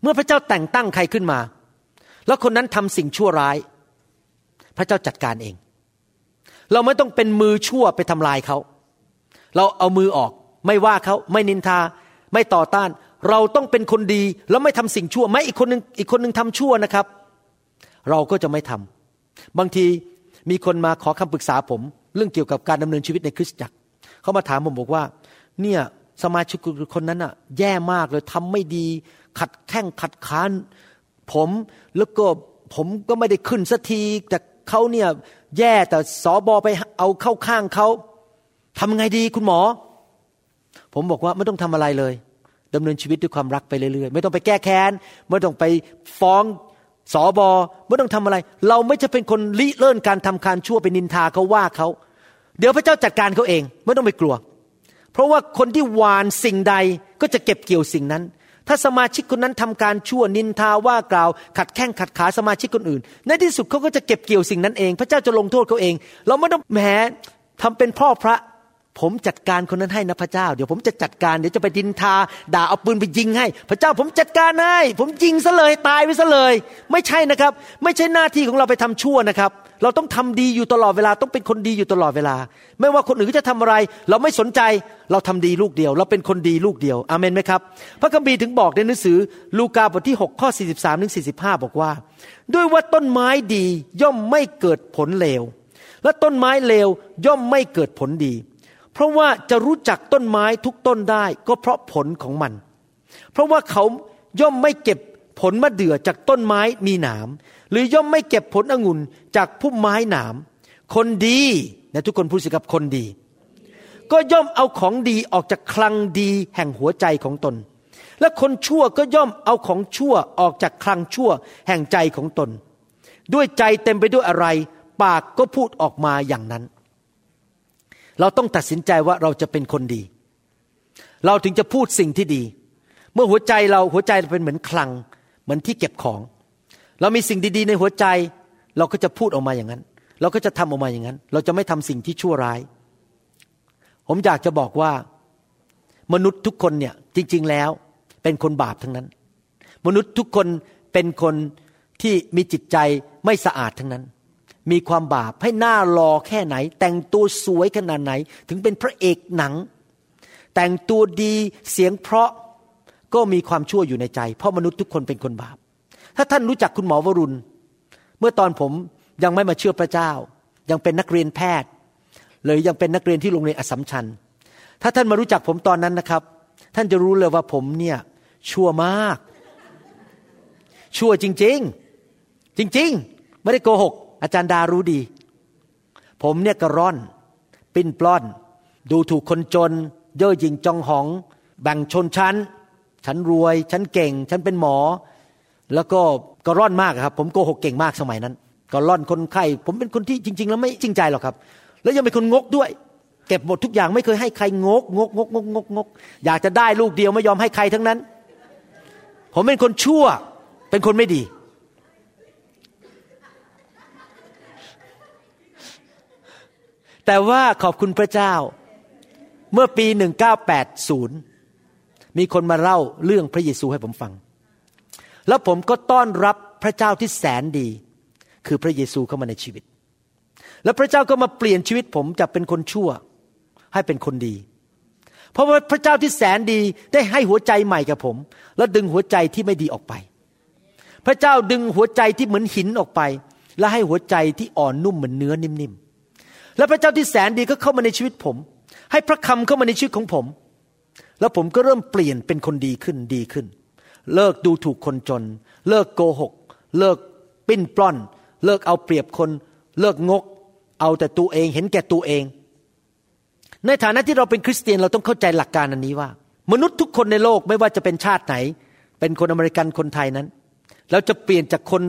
เมื่อพระเจ้าแต่งตั้งใครขึ้นมา แล้วคนนั้นทำสิ่งชั่วร้าย พระเจ้าจัดการเอง เราไม่ต้องเป็นมือชั่วไปทำลายเขา เราเอามือออก ไม่ว่าเขาไม่นินทา ไม่ต่อต้าน เราต้องเป็นคนดีแล้วไม่ทำสิ่งชั่ว ไม่อีกคนนึงอีกคนนึงทำชั่วนะครับ เราก็จะไม่ทำบางทีมีคนมาขอคำปรึกษาผม เรื่องเกี่ยวกับการดำเนินชีวิตในคริสตจักรเขามาถามผมบอกว่า เนี่ยสมาชิกคนนั้นอะแย่มากเลยทำไม่ดี ขัดแข้งขัดขาน ผมแล้วก็ผมก็ไม่ได้ขึ้นสักทีแต่เขาเนี่ยแย่แต่สอบอไปเอาเข้าข้างเขาทำไงดีคุณหมอ ผมบอกว่าไม่ต้องทำอะไรเลยดำเนินชีวิตด้วยความรักไปเรื่อยๆ ไม่ต้องไปแก้แค้น ไม่ต้องไปฟ้องสอบอไม่ต้องทำอะไร เราไม่จะเป็นคนลิเลิ่นการทำการชั่วไปนินทาเขาว่าเขา เดี๋ยวพระเจ้าจัดการเขาเอง ไม่ต้องไปกลัว เพราะว่าคนที่หวานสิ่งใดก็จะเก็บเกี่ยวสิ่งนั้น ถ้าสมาชิกคนนั้นทำการชั่วนินทาว่ากล่าว ขัดแข้งขัดขาสมาชิกคนอื่น ในที่สุดเขาก็จะเก็บเกี่ยวสิ่งนั้นเอง พระเจ้าจะลงโทษเขาเอง เราไม่ต้องแหมทำเป็นพ่อพระ ผมจัดการคนนั้นให้นะพระเจ้า เดี๋ยวผมจะจัดการเดี๋ยวจะไปดินทา ด่าเอาปืนไปยิงให้ พระเจ้าผมจัดการให้ ผมยิงซะเลยตายไปซะเลย ไม่ใช่นะครับ ไม่ใช่หน้าที่ของเราไปทำชั่วนะครับ เราต้องทำดีอยู่ตลอดเวลาต้องเป็นคนดีอยู่ตลอดเวลา ไม่ว่าคนอื่นเขาจะทำอะไร เราไม่สนใจเราทำดีลูกเดียว เราเป็นคนดีลูกเดียวอาเมนไหมครับ พระคัมภีร์ถึงบอกในหนังสือ ลูกาบทที่6ข้อ43ถึง45 บอกว่า ด้วยว่าต้นไม้ดีย่อมไม่เกิดผลเลวและต้นไม้เลวย่อมไม่เกิดผลดี เพราะว่าจะรู้จักต้นไม้ทุกต้นได้ก็เพราะผลของมัน เพราะว่าเขาย่อมไม่เก็บผลมะเดื่อจากต้นไม้มีหนาม หรือย่อมไม่เก็บผลองุ่นจากพุ่มไม้หนาม คนดีนะทุกคนพูดสิครับคนดี ก็ย่อมเอาของดีออกจากคลังดีแห่งหัวใจของตน และคนชั่วก็ย่อมเอาของชั่วออกจากคลังชั่วแห่งใจของตน ด้วยใจเต็มไปด้วยอะไร ปากก็พูดออกมาอย่างนั้น เราต้องตัดสินใจว่าเราจะเป็นคนดี เราถึงจะพูดสิ่งที่ดี เมื่อหัวใจเราหัวใจเราเป็นเหมือนคลัง เหมือนที่เก็บของ เรามีสิ่งดีๆ ในหัวใจ เราก็จะพูดออกมาอย่างนั้น เราก็จะทำออกมาอย่างนั้น เราจะไม่ทำสิ่งที่ชั่วร้าย ผมอยากจะบอกว่า มนุษย์ทุกคนเนี่ยจริง ๆแล้วเป็นคนบาปทั้งนั้น มนุษย์ทุกคนเป็นคนที่มีจิตใจไม่สะอาดทั้งนั้น มีความบาปให้หน้ารอแค่ไหน แต่งตัวสวยขนาดไหน ถึงเป็นพระเอกหนัง แต่งตัวดีเสียงเพราะก็มีความชั่วอยู่ในใจ เพราะมนุษย์ทุกคนเป็นคนบาป ถ้าท่านรู้จักคุณหมอวรุณ เมื่อตอนผมยังไม่มาเชื่อพระเจ้า ยังเป็นนักเรียนแพทย์หรือยังเป็นนักเรียนที่โรงเรียนอสัมชัญ ถ้าท่านมารู้จักผมตอนนั้นนะครับ ท่านจะรู้เลยว่าผมเนี่ยชั่วมาก ชั่วจริง ๆ จริง ๆ ไม่ได้โกหก อาจารย์ดารู้ดี ผมเนี่ยกระร่อน ปิ้นปล้อน ดูถูกคนจน เย่อหยิ่งจองหอง แบ่งชนชั้น ฉันรวย ฉันเก่ง ฉันเป็นหมอ แล้วก็กระร่อนมากครับ ผมโกหกเก่งมากสมัยนั้นกระร่อนคนไข้ผมเป็นคนที่จริง ๆ แล้วไม่จริงใจหรอกครับ แล้วยังเป็นคนงกด้วย เก็บหมดทุกอย่างไม่เคยให้ใครงกงกงกงกงกงกอยากจะได้ลูกเดียวไม่ยอมให้ใครทั้งนั้น ผมเป็นคนชั่ว เป็นคนไม่ดี แต่ว่าขอบคุณพระเจ้า เมื่อปี 1980 มีคนมาเล่าเรื่องพระเยซูให้ผมฟัง แล้วผมก็ต้อนรับพระเจ้าที่แสนดี คือพระเยซูเข้ามาในชีวิต แล้วพระเจ้าก็มาเปลี่ยนชีวิตผมจากเป็นคนชั่วให้เป็นคนดี เพราะว่าพระเจ้าที่แสนดีได้ให้หัวใจใหม่กับผม แล้วดึงหัวใจที่ไม่ดีออกไป พระเจ้าดึงหัวใจที่เหมือนหินออกไป และให้หัวใจที่อ่อนนุ่มเหมือนเนื้อนิ่มๆ แล้วพระเจ้าที่แสนดีก็เข้ามาในชีวิตผม ให้พระคำเข้ามาในชีวิตของผม แล้วผมก็เริ่มเปลี่ยนเป็นคนดีขึ้นดีขึ้น เลิกดูถูกคนจน เลิกโกหก เลิกปิ้นปล้อน เลิกเอาเปรียบคน เลิกงก เอาแต่ตัวเองเห็นแก่ตัวเอง ในฐานะที่เราเป็นคริสเตียนเราต้องเข้าใจหลักการอันนี้ว่า มนุษย์ทุกคนในโลกไม่ว่าจะเป็นชาติไหน เป็นคนอเมริกันคนไทยนั้น เราจะเปลี่ยนจากคน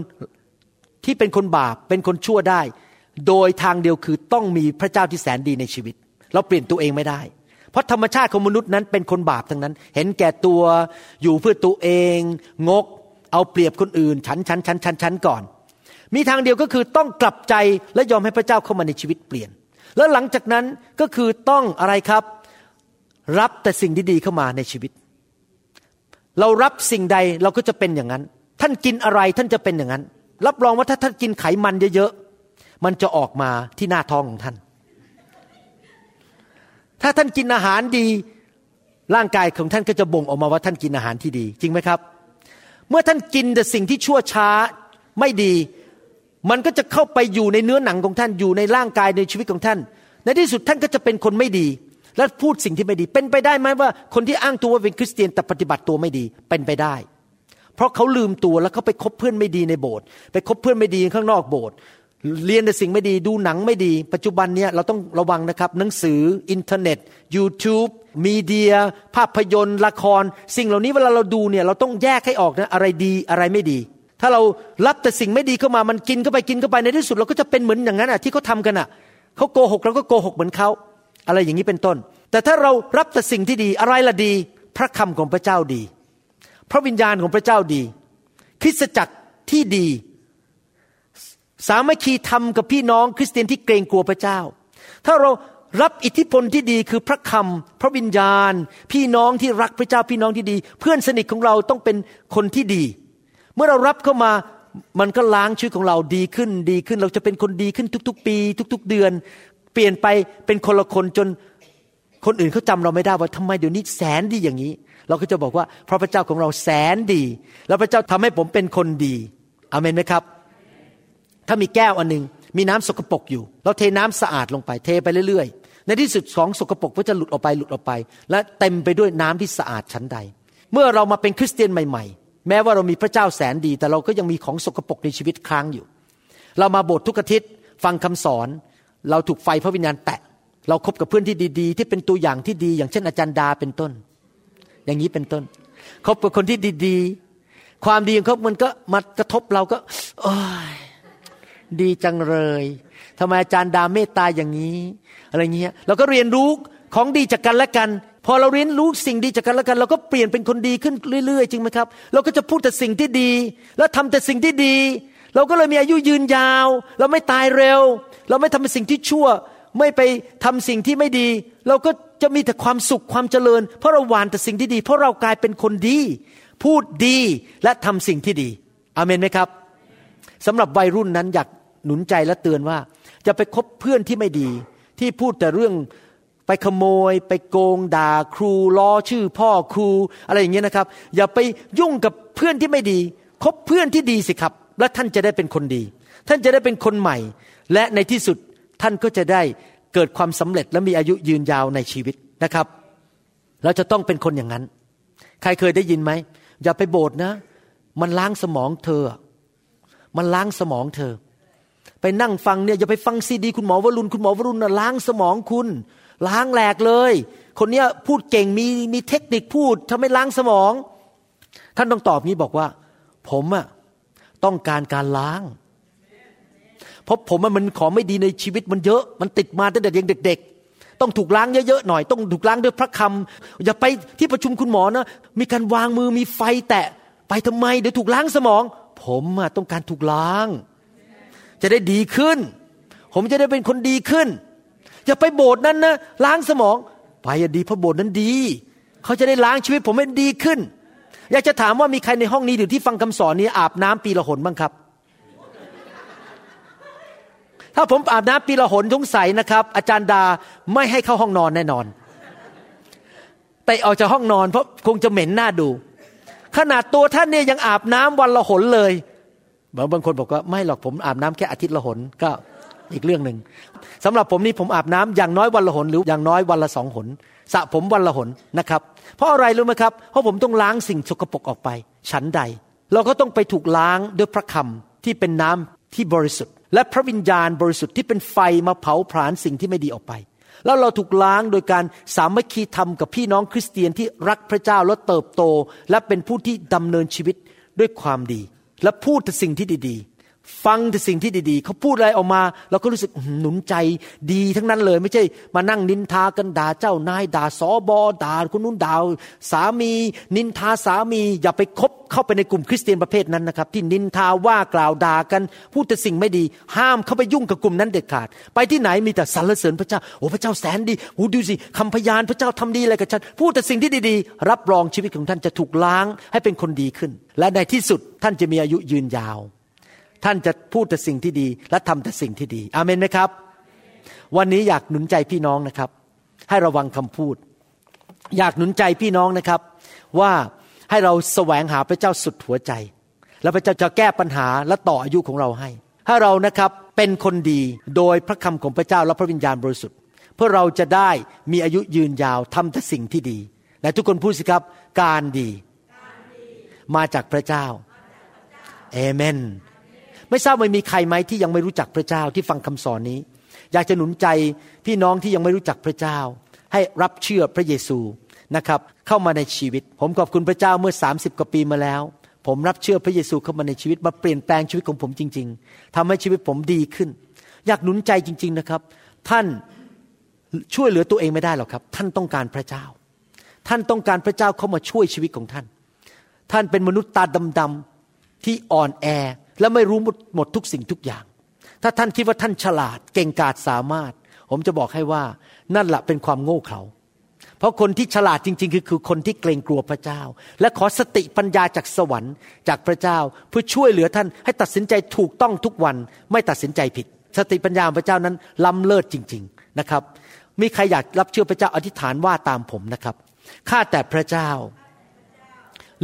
ที่เป็นคนบาปเป็นคนชั่วได้ โดยทางเดียวคือต้องมีพระเจ้าที่แสนดีในชีวิต เราเปลี่ยนตัวเองไม่ได้ เพราะธรรมชาติของมนุษย์นั้นเป็นคนบาปทั้งนั้น เห็นแก่ตัวอยู่เพื่อตัวเอง งก เอาเปรียบคนอื่นฉันฉันฉันฉันฉันก่อน มีทางเดียวก็คือต้องกลับใจและยอมให้พระเจ้าเข้ามาในชีวิตเปลี่ยน แล้วหลังจากนั้นก็คือต้องอะไรครับ รับแต่สิ่งดีๆเข้ามาในชีวิต เรารับสิ่งใดเราก็จะเป็นอย่างนั้น ท่านกินอะไรท่านจะเป็นอย่างนั้น รับรองว่าถ้าท่านกินไขมันเยอะ มันจะออกมาที่หน้าท้องของท่าน ถ้าท่านกินอาหารดี ร่างกายของท่านก็จะบ่งออกมาว่าท่านกินอาหารที่ดี จริงไหมครับ เมื่อท่านกินแต่สิ่งที่ชั่วช้าไม่ดี มันก็จะเข้าไปอยู่ในเนื้อหนังของท่านอยู่ในร่างกายในชีวิตของท่าน ในที่สุดท่านก็จะเป็นคนไม่ดี และพูดสิ่งที่ไม่ดี เป็นไปได้ไหมว่า คนที่อ้างตัวว่าเป็นคริสเตียนแต่ปฏิบัติตัวไม่ดีเป็นไปได้ เพราะเขาลืมตัวแล้วเขาไปคบเพื่อนไม่ดีในโบสถ์ไปคบเพื่อนไม่ดีข้างนอกโบสถ์ เรียนแต่สิ่งไม่ดีดูหนังไม่ดี ปัจจุบันเนี้ยเราต้องระวังนะครับ หนังสืออินเทอร์เน็ต YouTube media ภาพยนตร์ ละคร สิ่งเหล่านี้เวลาเราดูเนี่ยเราต้องแยกให้ออกนะอะไรดีอะไรไม่ดี ถ้าเรารับแต่สิ่งไม่ดีเข้ามามันกินเข้าไปกินเข้าไปในที่สุดเราก็จะเป็นเหมือนอย่างนั้นอะที่เขาทำกันอะเขาโกหกเราก็โกหกเหมือนเขาอะไรอย่างนี้เป็นต้น แต่ถ้าเรารับแต่สิ่งที่ดีอะไรละดี พระคำของพระเจ้าดี พระวิญญาณของพระเจ้าดี คริสตจักรที่ดี สามัคคีธรรมกับพี่น้องคริสเตียนที่เกรงกลัวพระเจ้า ถ้าเรารับอิทธิพลที่ดีคือพระคำพระวิญญาณ พี่น้องที่รักพระเจ้าพี่น้องที่ดี เพื่อนสนิทของเราต้องเป็นคนที่ดี เมื่อเรารับเข้ามามันก็ล้างชีวิตของเราดีขึ้นดีขึ้น เราจะเป็นคนดีขึ้นทุก ๆ ปี ทุก ๆ เดือน เปลี่ยนไปเป็นคนละคนจนคนอื่นเขาจำเราไม่ได้ว่าทำไมเดี๋ยวนี้แสนดีอย่างนี้ เราก็จะบอกว่าเพราะพระเจ้าของเราแสนดี แล้วพระเจ้าทำให้ผมเป็นคนดีอเมนไหมครับ ถ้ามีแก้วอันหนึ่งมีน้ำสกปรกอยู่ เราเทน้ำสะอาดลงไปเทไปเรื่อยๆ ในที่สุดของสกปรกก็จะหลุดออกไปหลุดออกไป และเต็มไปด้วยน้ำที่สะอาดชั้นใด เมื่อเรามาเป็นคริสเตียนใหม่ๆ แม้ว่าเรามีพระเจ้าแสนดี แต่เราก็ยังมีของสกปรกในชีวิตค้างอยู่ เรามาโบสถ์ทุกอาทิตย์ฟังคำสอน เราถูกไฟพระวิญญาณแตะเราคบกับเพื่อนที่ดีๆ ที่เป็นตัวอย่างที่ดี อย่างเช่นอาจารย์ดาเป็นต้น อย่างนี้เป็นต้นคบกับคนที่ดีๆ ความดีของเขามันก็มากระทบเราก็โอ้ย ดีจังเลยทำไมอาจารย์ดาเมตตาอย่างนี้ อะไรเงี้ยเราก็เรียนรู้ของดีจากกันและกัน พอเราเรียนรู้สิ่งดีจากกันและกัน เราก็เปลี่ยนเป็นคนดีขึ้นเรื่อยๆ จริงไหมครับ เราก็จะพูดแต่สิ่งที่ดี แล้วทำแต่สิ่งที่ดี เราก็เลยมีอายุยืนยาว เราไม่ตายเร็ว เราไม่ทำเป็นสิ่งที่ชั่ว ไม่ไปทำสิ่งที่ไม่ดี เราก็จะมีแต่ความสุขความเจริญ เพราะเราหวานแต่สิ่งที่ดี เพราะเรากลายเป็นคนดี พูดดีและทำสิ่งที่ดีอเมนไหมครับสำหรับวัยรุ่นนั้นอยาก หนุนใจและเตือนว่า จะไปคบเพื่อนที่ไม่ดี ที่พูดแต่เรื่องไปขโมย ไปโกงด่าครูล้อชื่อพ่อครูอะไรอย่างเงี้ยนะครับ อย่าไปยุ่งกับเพื่อนที่ไม่ดี คบเพื่อนที่ดีสิครับ และท่านจะได้เป็นคนดี ท่านจะได้เป็นคนใหม่ และในที่สุดท่านก็จะได้เกิดความสำเร็จและมีอายุยืนยาวในชีวิตนะครับ เราจะต้องเป็นคนอย่างนั้น ใครเคยได้ยินไหม อย่าไปโบสถ์นะ มันล้างสมองเธอ มันล้างสมองเธอ ไปนั่งฟังเนี่ยอย่าไปฟังซีดี คุณหมอวรุณคุณหมอวรุณนะล้างสมองคุณ ล้างแหลกเลย คนเนี้ยพูดเก่งมีมีเทคนิคพูดทำให้ล้างสมอง ท่านต้องตอบงี้บอกว่า ผมอะต้องการการล้าง เพราะผมมันของไม่ดีในชีวิตมันเยอะ มันติดมาตั้งแต่ยังเด็ก ๆ ต้องถูกล้างเยอะๆหน่อย ต้องถูกล้างด้วยพระคำอย่าไปที่ประชุมคุณหมอนะมีการวางมือมีไฟแตะไปทำไมเดี๋ยวถูกล้างสมอง ผมอะต้องการถูกล้าง จะได้ดีขึ้น ผมจะได้เป็นคนดีขึ้น อย่าไปโบสถ์นั้นนะล้างสมอง ไปอะดีเพราะโบสถ์นั้นดี เขาจะได้ล้างชีวิตผมให้ดีขึ้น อยากจะถามว่ามีใครในห้องนี้หรือที่ฟังคำสอนนี้อาบน้ำปีละหนบ้างครับ ถ้าผมอาบน้ำปีละหนสงสัยนะครับ อาจารย์ดาไม่ให้เข้าห้องนอนแน่นอนแต่ออกจากห้องนอนเพราะคงจะเหม็นหน้าดู ขนาดตัวท่านเนี่ยยังอาบน้ำวันละหนเลย บางบางคนบอกว่าไม่หรอกผมอาบน้ำแค่อาทิตย์ละหนก็อีกเรื่องหนึ่งสำหรับผมนี่ผมอาบน้ำอย่างน้อยวันละหนหรืออย่างน้อยวันละสองหนสระผมวันละหนนะครับ เพราะอะไรรู้ไหมครับเพราะผมต้องล้างสิ่งสกปรกออกไป ฉันใด เราก็ต้องไปถูกล้างด้วยพระคำที่เป็นน้ำที่บริสุทธิ์ และพระวิญญาณบริสุทธิ์ที่เป็นไฟมาเผาผลาญสิ่งที่ไม่ดีออกไป แล้วเราถูกล้างโดยการสามัคคีธรรมกับพี่น้องคริสเตียนที่รักพระเจ้าและเติบโต และเป็นผู้ที่ดำเนินชีวิตด้วยความดี และพูดแต่สิ่งที่ดีๆ ฟังแต่สิ่งที่ดีๆ เขาพูดอะไรออกมา เราก็รู้สึกหนุนใจดีทั้งนั้นเลย ไม่ใช่มานั่งนินทากันด่าเจ้านายด่าสอบอด่าคนนู้นด่าสามี นินทาสามี อย่าไปคบเข้าไปในกลุ่มคริสเตียนประเภทนั้นนะครับ ที่นินทาว่ากล่าวด่ากัน พูดแต่สิ่งไม่ดี ห้ามเข้าไปยุ่งกับกลุ่มนั้นเด็ดขาด ไปที่ไหนมีแต่สรรเสริญพระเจ้าโอ้พระเจ้าแสนดีโอ้ดูสิคำพยานพระเจ้าทำดีอะไรกับฉันพูดแต่สิ่งที่ดีๆ รับรองชีวิตของท่านจะถูกล้างให้เป็นคนดีขึ้น และในที่สุดท่านจะมีอายุยืนยาว ท่านจะพูดแต่สิ่งที่ดี และทำแต่สิ่งที่ดีอาเมนไหมครับ วันนี้อยากหนุนใจพี่น้องนะครับ ให้ระวังคำพูด อยากหนุนใจพี่น้องนะครับ ว่าให้เราแสวงหาพระเจ้าสุดหัวใจ แล้วพระเจ้าจะแก้ปัญหาและต่ออายุของเราให้ถ้าเรานะครับเป็นคนดีโดยพระคำของพระเจ้าและพระวิญญาณบริสุทธิ์ เพื่อเราจะได้มีอายุยืนยาวทำแต่สิ่งที่ดี และทุกคนพูดสิครับ การดี มาจากพระเจ้าเอเมน ไม่ทราบว่ามีใครไหมที่ยังไม่รู้จักพระเจ้าที่ฟังคำสอนนี้ อยากจะหนุนใจพี่น้องที่ยังไม่รู้จักพระเจ้า ให้รับเชื่อพระเยซูนะครับเข้ามาในชีวิต ผมขอบคุณพระเจ้าเมื่อ 30 กว่าปีมาแล้ว ผมรับเชื่อพระเยซูเข้ามาในชีวิตมาเปลี่ยนแปลงชีวิตของผมจริง ๆทำให้ชีวิตผมดีขึ้น อยากหนุนใจจริง ๆนะครับ ท่านช่วยเหลือตัวเองไม่ได้หรอกครับ ท่านต้องการพระเจ้า ท่านต้องการพระเจ้าเข้ามาช่วยชีวิตของท่าน ท่านเป็นมนุษย์ตาดำๆที่อ่อนแอ และไม่รู้หมดหมดทุกสิ่งทุกอย่าง ถ้าท่านคิดว่าท่านฉลาดเก่งกาจสามารถ ผมจะบอกให้ว่านั่นแหละเป็นความโง่เขลาเพราะคนที่ฉลาดจริง ๆ คือคือคนที่เกรงกลัวพระเจ้า และขอสติปัญญาจากสวรรค์จากพระเจ้าเพื่อช่วยเหลือท่านให้ตัดสินใจถูกต้องทุกวันไม่ตัดสินใจผิด สติปัญญาของพระเจ้านั้นล้ำเลิศจริง ๆนะครับ มีใครอยากรับเชื่อพระเจ้าอธิษฐานว่าตามผมนะครับข้าแต่พระเจ้า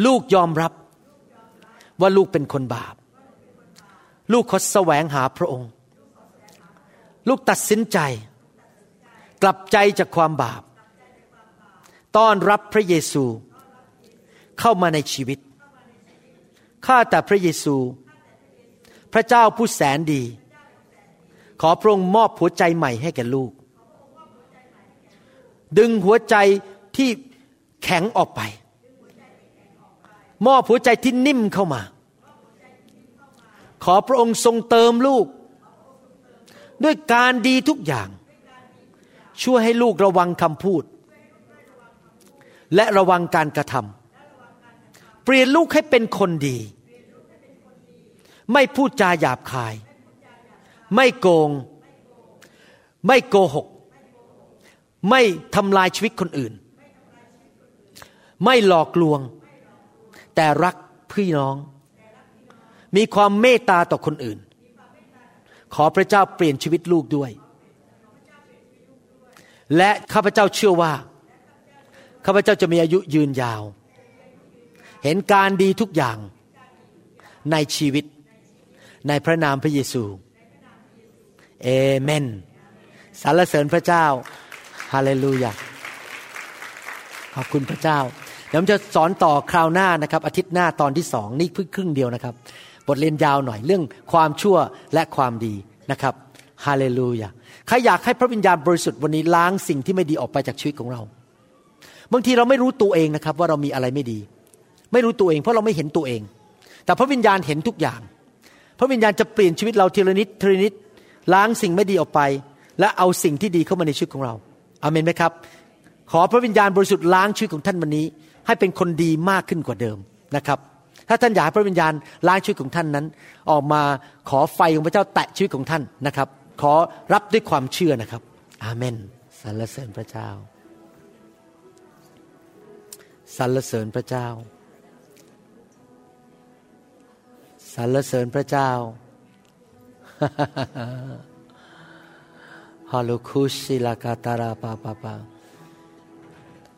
ลูกยอมรับว่าลูกเป็นคนบาป ลูกขอแสวงหาพระองค์ ลูกตัดสินใจ กลับใจจากความบาป ต้อนรับพระเยซู เข้ามาในชีวิต ข้าแต่พระเยซู พระเจ้าผู้แสนดี ขอพระองค์มอบหัวใจใหม่ให้แก่ลูก ดึงหัวใจที่แข็งออกไป มอบหัวใจที่นิ่มเข้ามา ขอพระองค์ทรงเติมลูก ด้วยการดีทุกอย่าง ช่วยให้ลูกระวังคำพูด และระวังการกระทำเปลี่ยนลูกให้เป็นคนดี ไม่พูดจาหยาบคาย ไม่โกง ไม่โกหก ไม่ทำลายชีวิตคนอื่น ไม่หลอกลวง แต่รักพี่น้อง มีความเมตตาต่อคนอื่น ขอพระเจ้าเปลี่ยนชีวิตลูกด้วย และข้าพเจ้าเชื่อว่า ข้าพเจ้าจะมีอายุยืนยาว เห็นการดีทุกอย่างในชีวิตในพระนามพระเยซู เอเมน สรรเสริญพระเจ้า ฮาเลลูยา ขอบคุณพระเจ้า เดี๋ยวผมจะสอนต่อคราวหน้านะครับ อาทิตย์หน้าตอนที่สองนี่เพิ่งครึ่งเดียวนะครับ บทเรียนยาวหน่อยเรื่องความชั่วและความดีนะครับฮาเลลูยาใครอยากให้พระวิญญาณบริสุทธิ์วันนี้ล้างสิ่งที่ไม่ดีออกไปจากชีวิตของเรา บางทีเราไม่รู้ตัวเองนะครับว่าเรามีอะไรไม่ดี ไม่รู้ตัวเองเพราะเราไม่เห็นตัวเอง แต่พระวิญญาณเห็นทุกอย่าง พระวิญญาณจะเปลี่ยนชีวิตเราทีละนิดทีละนิดล้างสิ่งไม่ดีออกไป และเอาสิ่งที่ดีเข้ามาในชีวิตของเราอาเมนไหมครับ ขอพระวิญญาณบริสุทธิ์ล้างชีวิตของท่านวันนี้ ให้เป็นคนดีมากขึ้นกว่าเดิมนะครับ ถ้าท่านอยากให้พระวิญญาณล้างชีวิตของท่านนั้น ออกมาขอไฟของพระเจ้าแตะชีวิตของท่านนะครับ ขอรับด้วยความเชื่อนะครับ อาเมนสรรเสริญพระเจ้าสรรเสริญพระเจ้าสรรเสริญพระเจ้าฮาลูคุชิลากาตาราปาปาปา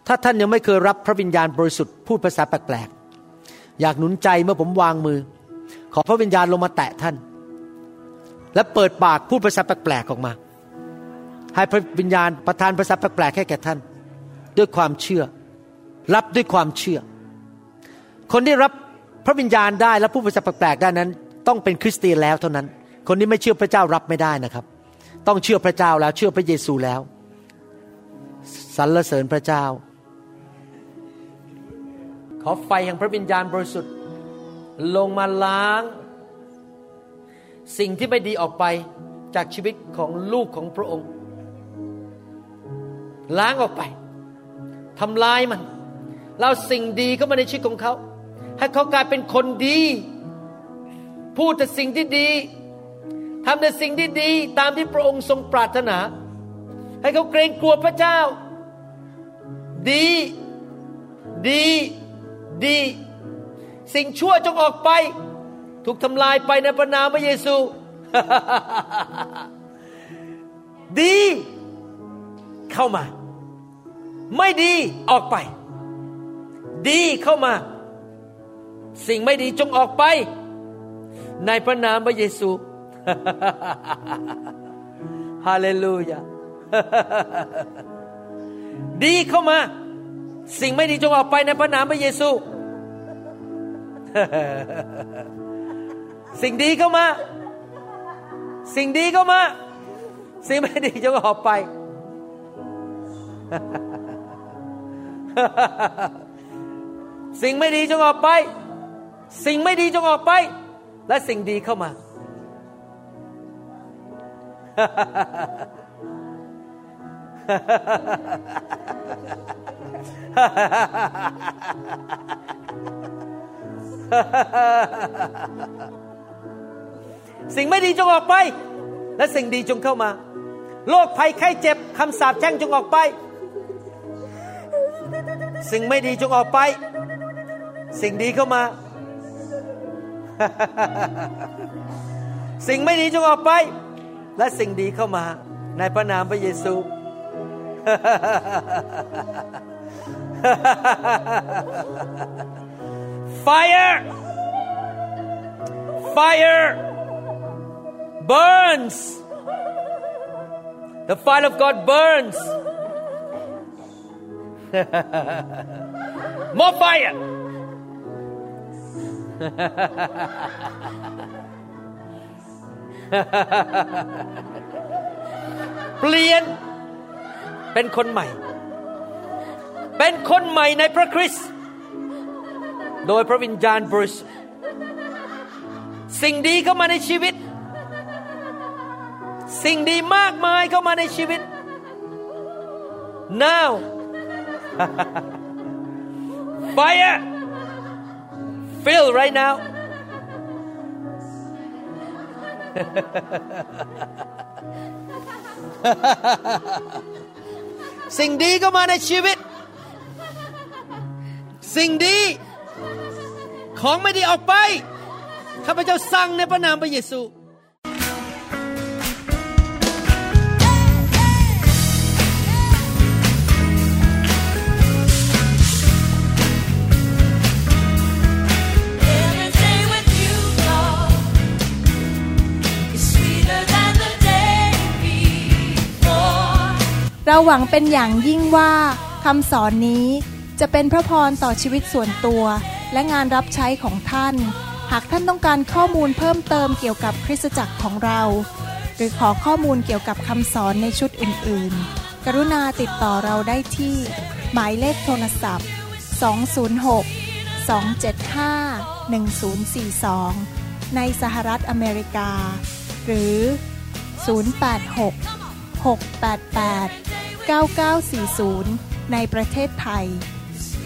ถ้าท่านยังไม่เคยรับพระวิญญาณบริสุทธิ์พูดภาษาแปลก อยากหนุนใจเมื่อผมวางมือ ขอพระวิญญาณลงมาแตะท่าน และเปิดปากพูดภาษาแปลกๆออกมา ให้พระวิญญาณประทานภาษาแปลกๆให้แก่ท่าน ด้วยความเชื่อ รับด้วยความเชื่อ คนที่รับพระวิญญาณได้และพูดภาษาแปลกๆได้นั้น ต้องเป็นคริสเตียนแล้วเท่านั้น คนที่ไม่เชื่อพระเจ้ารับไม่ได้นะครับ ต้องเชื่อพระเจ้าแล้วเชื่อพระเยซูแล้วสรรเสริญพระเจ้า ขอไฟแห่งพระวิญญาณบริสุทธิ์ ลงมาล้าง สิ่งที่ไม่ดีออกไปจากชีวิตของลูกของพระองค์ ล้างออกไปทำลายมันเราสิ่งดีเข้ามาในชีวิตของเขา ให้เขากลายเป็นคนดี พูดแต่สิ่งที่ดีทำแต่สิ่งที่ดี ตามที่พระองค์ทรงปรารถนา ให้เขาเกรงกลัวพระเจ้า ดี ดี ดี สิ่งชั่วจงออกไป ถูกทำลายไปในพระนามพระเยซู ดีเข้ามา ไม่ดีออกไป ดีเข้ามา สิ่งไม่ดีจงออกไป ในพระนามพระเยซูฮาเลลูยาดีเข้ามา สิ่งไม่ดีจงออกไปในพระนามพระเยซู สิ่งดีเข้ามา สิ่งดีเข้ามา สิ่งไม่ดีจงออกไป สิ่งไม่ดีจงออกไป สิ่งไม่ดีจงออกไป และสิ่งดีเข้ามา สิ่งไม่ดีจงออกไป และสิ่งดีจงเข้ามา โรคภัยไข้เจ็บคำสาปแช่งจงออกไป สิ่งไม่ดีจงออกไป สิ่งดีเข้ามา สิ่งไม่ดีจงออกไป และสิ่งดีเข้ามา ในพระนามพระเยซู Fire Fire burns The fire of God burns More fireเปลี่ยนเป็นคนใหม่ เป็นคนใหม่ในพระคริสต์ โดยพระวิญญาณบริสุทธิ์สิ่งดีเข้ามาในชีวิต สิ่งดีมากมายเข้ามาในชีวิต now fire fill right now สิ่งดีก็มาในชีวิต สิ่งดี ของไม่ดีออกไป ข้าพเจ้าสั่งในพระนามพระเยซู เราหวังเป็นอย่างยิ่งว่าคำสอนนี้จะเป็นพระพรต่อชีวิตส่วนตัว และงานรับใช้ของท่าน หากท่านต้องการข้อมูลเพิ่มเติมเกี่ยวกับคริสตจักรของเรา หรือขอข้อมูลเกี่ยวกับคำสอนในชุดอื่น ๆ กรุณาติดต่อเราได้ที่ หมายเลขโทรศัพท์ 206 275-1042 ในสหรัฐอเมริกา หรือ 086 688 9940 ในประเทศไทย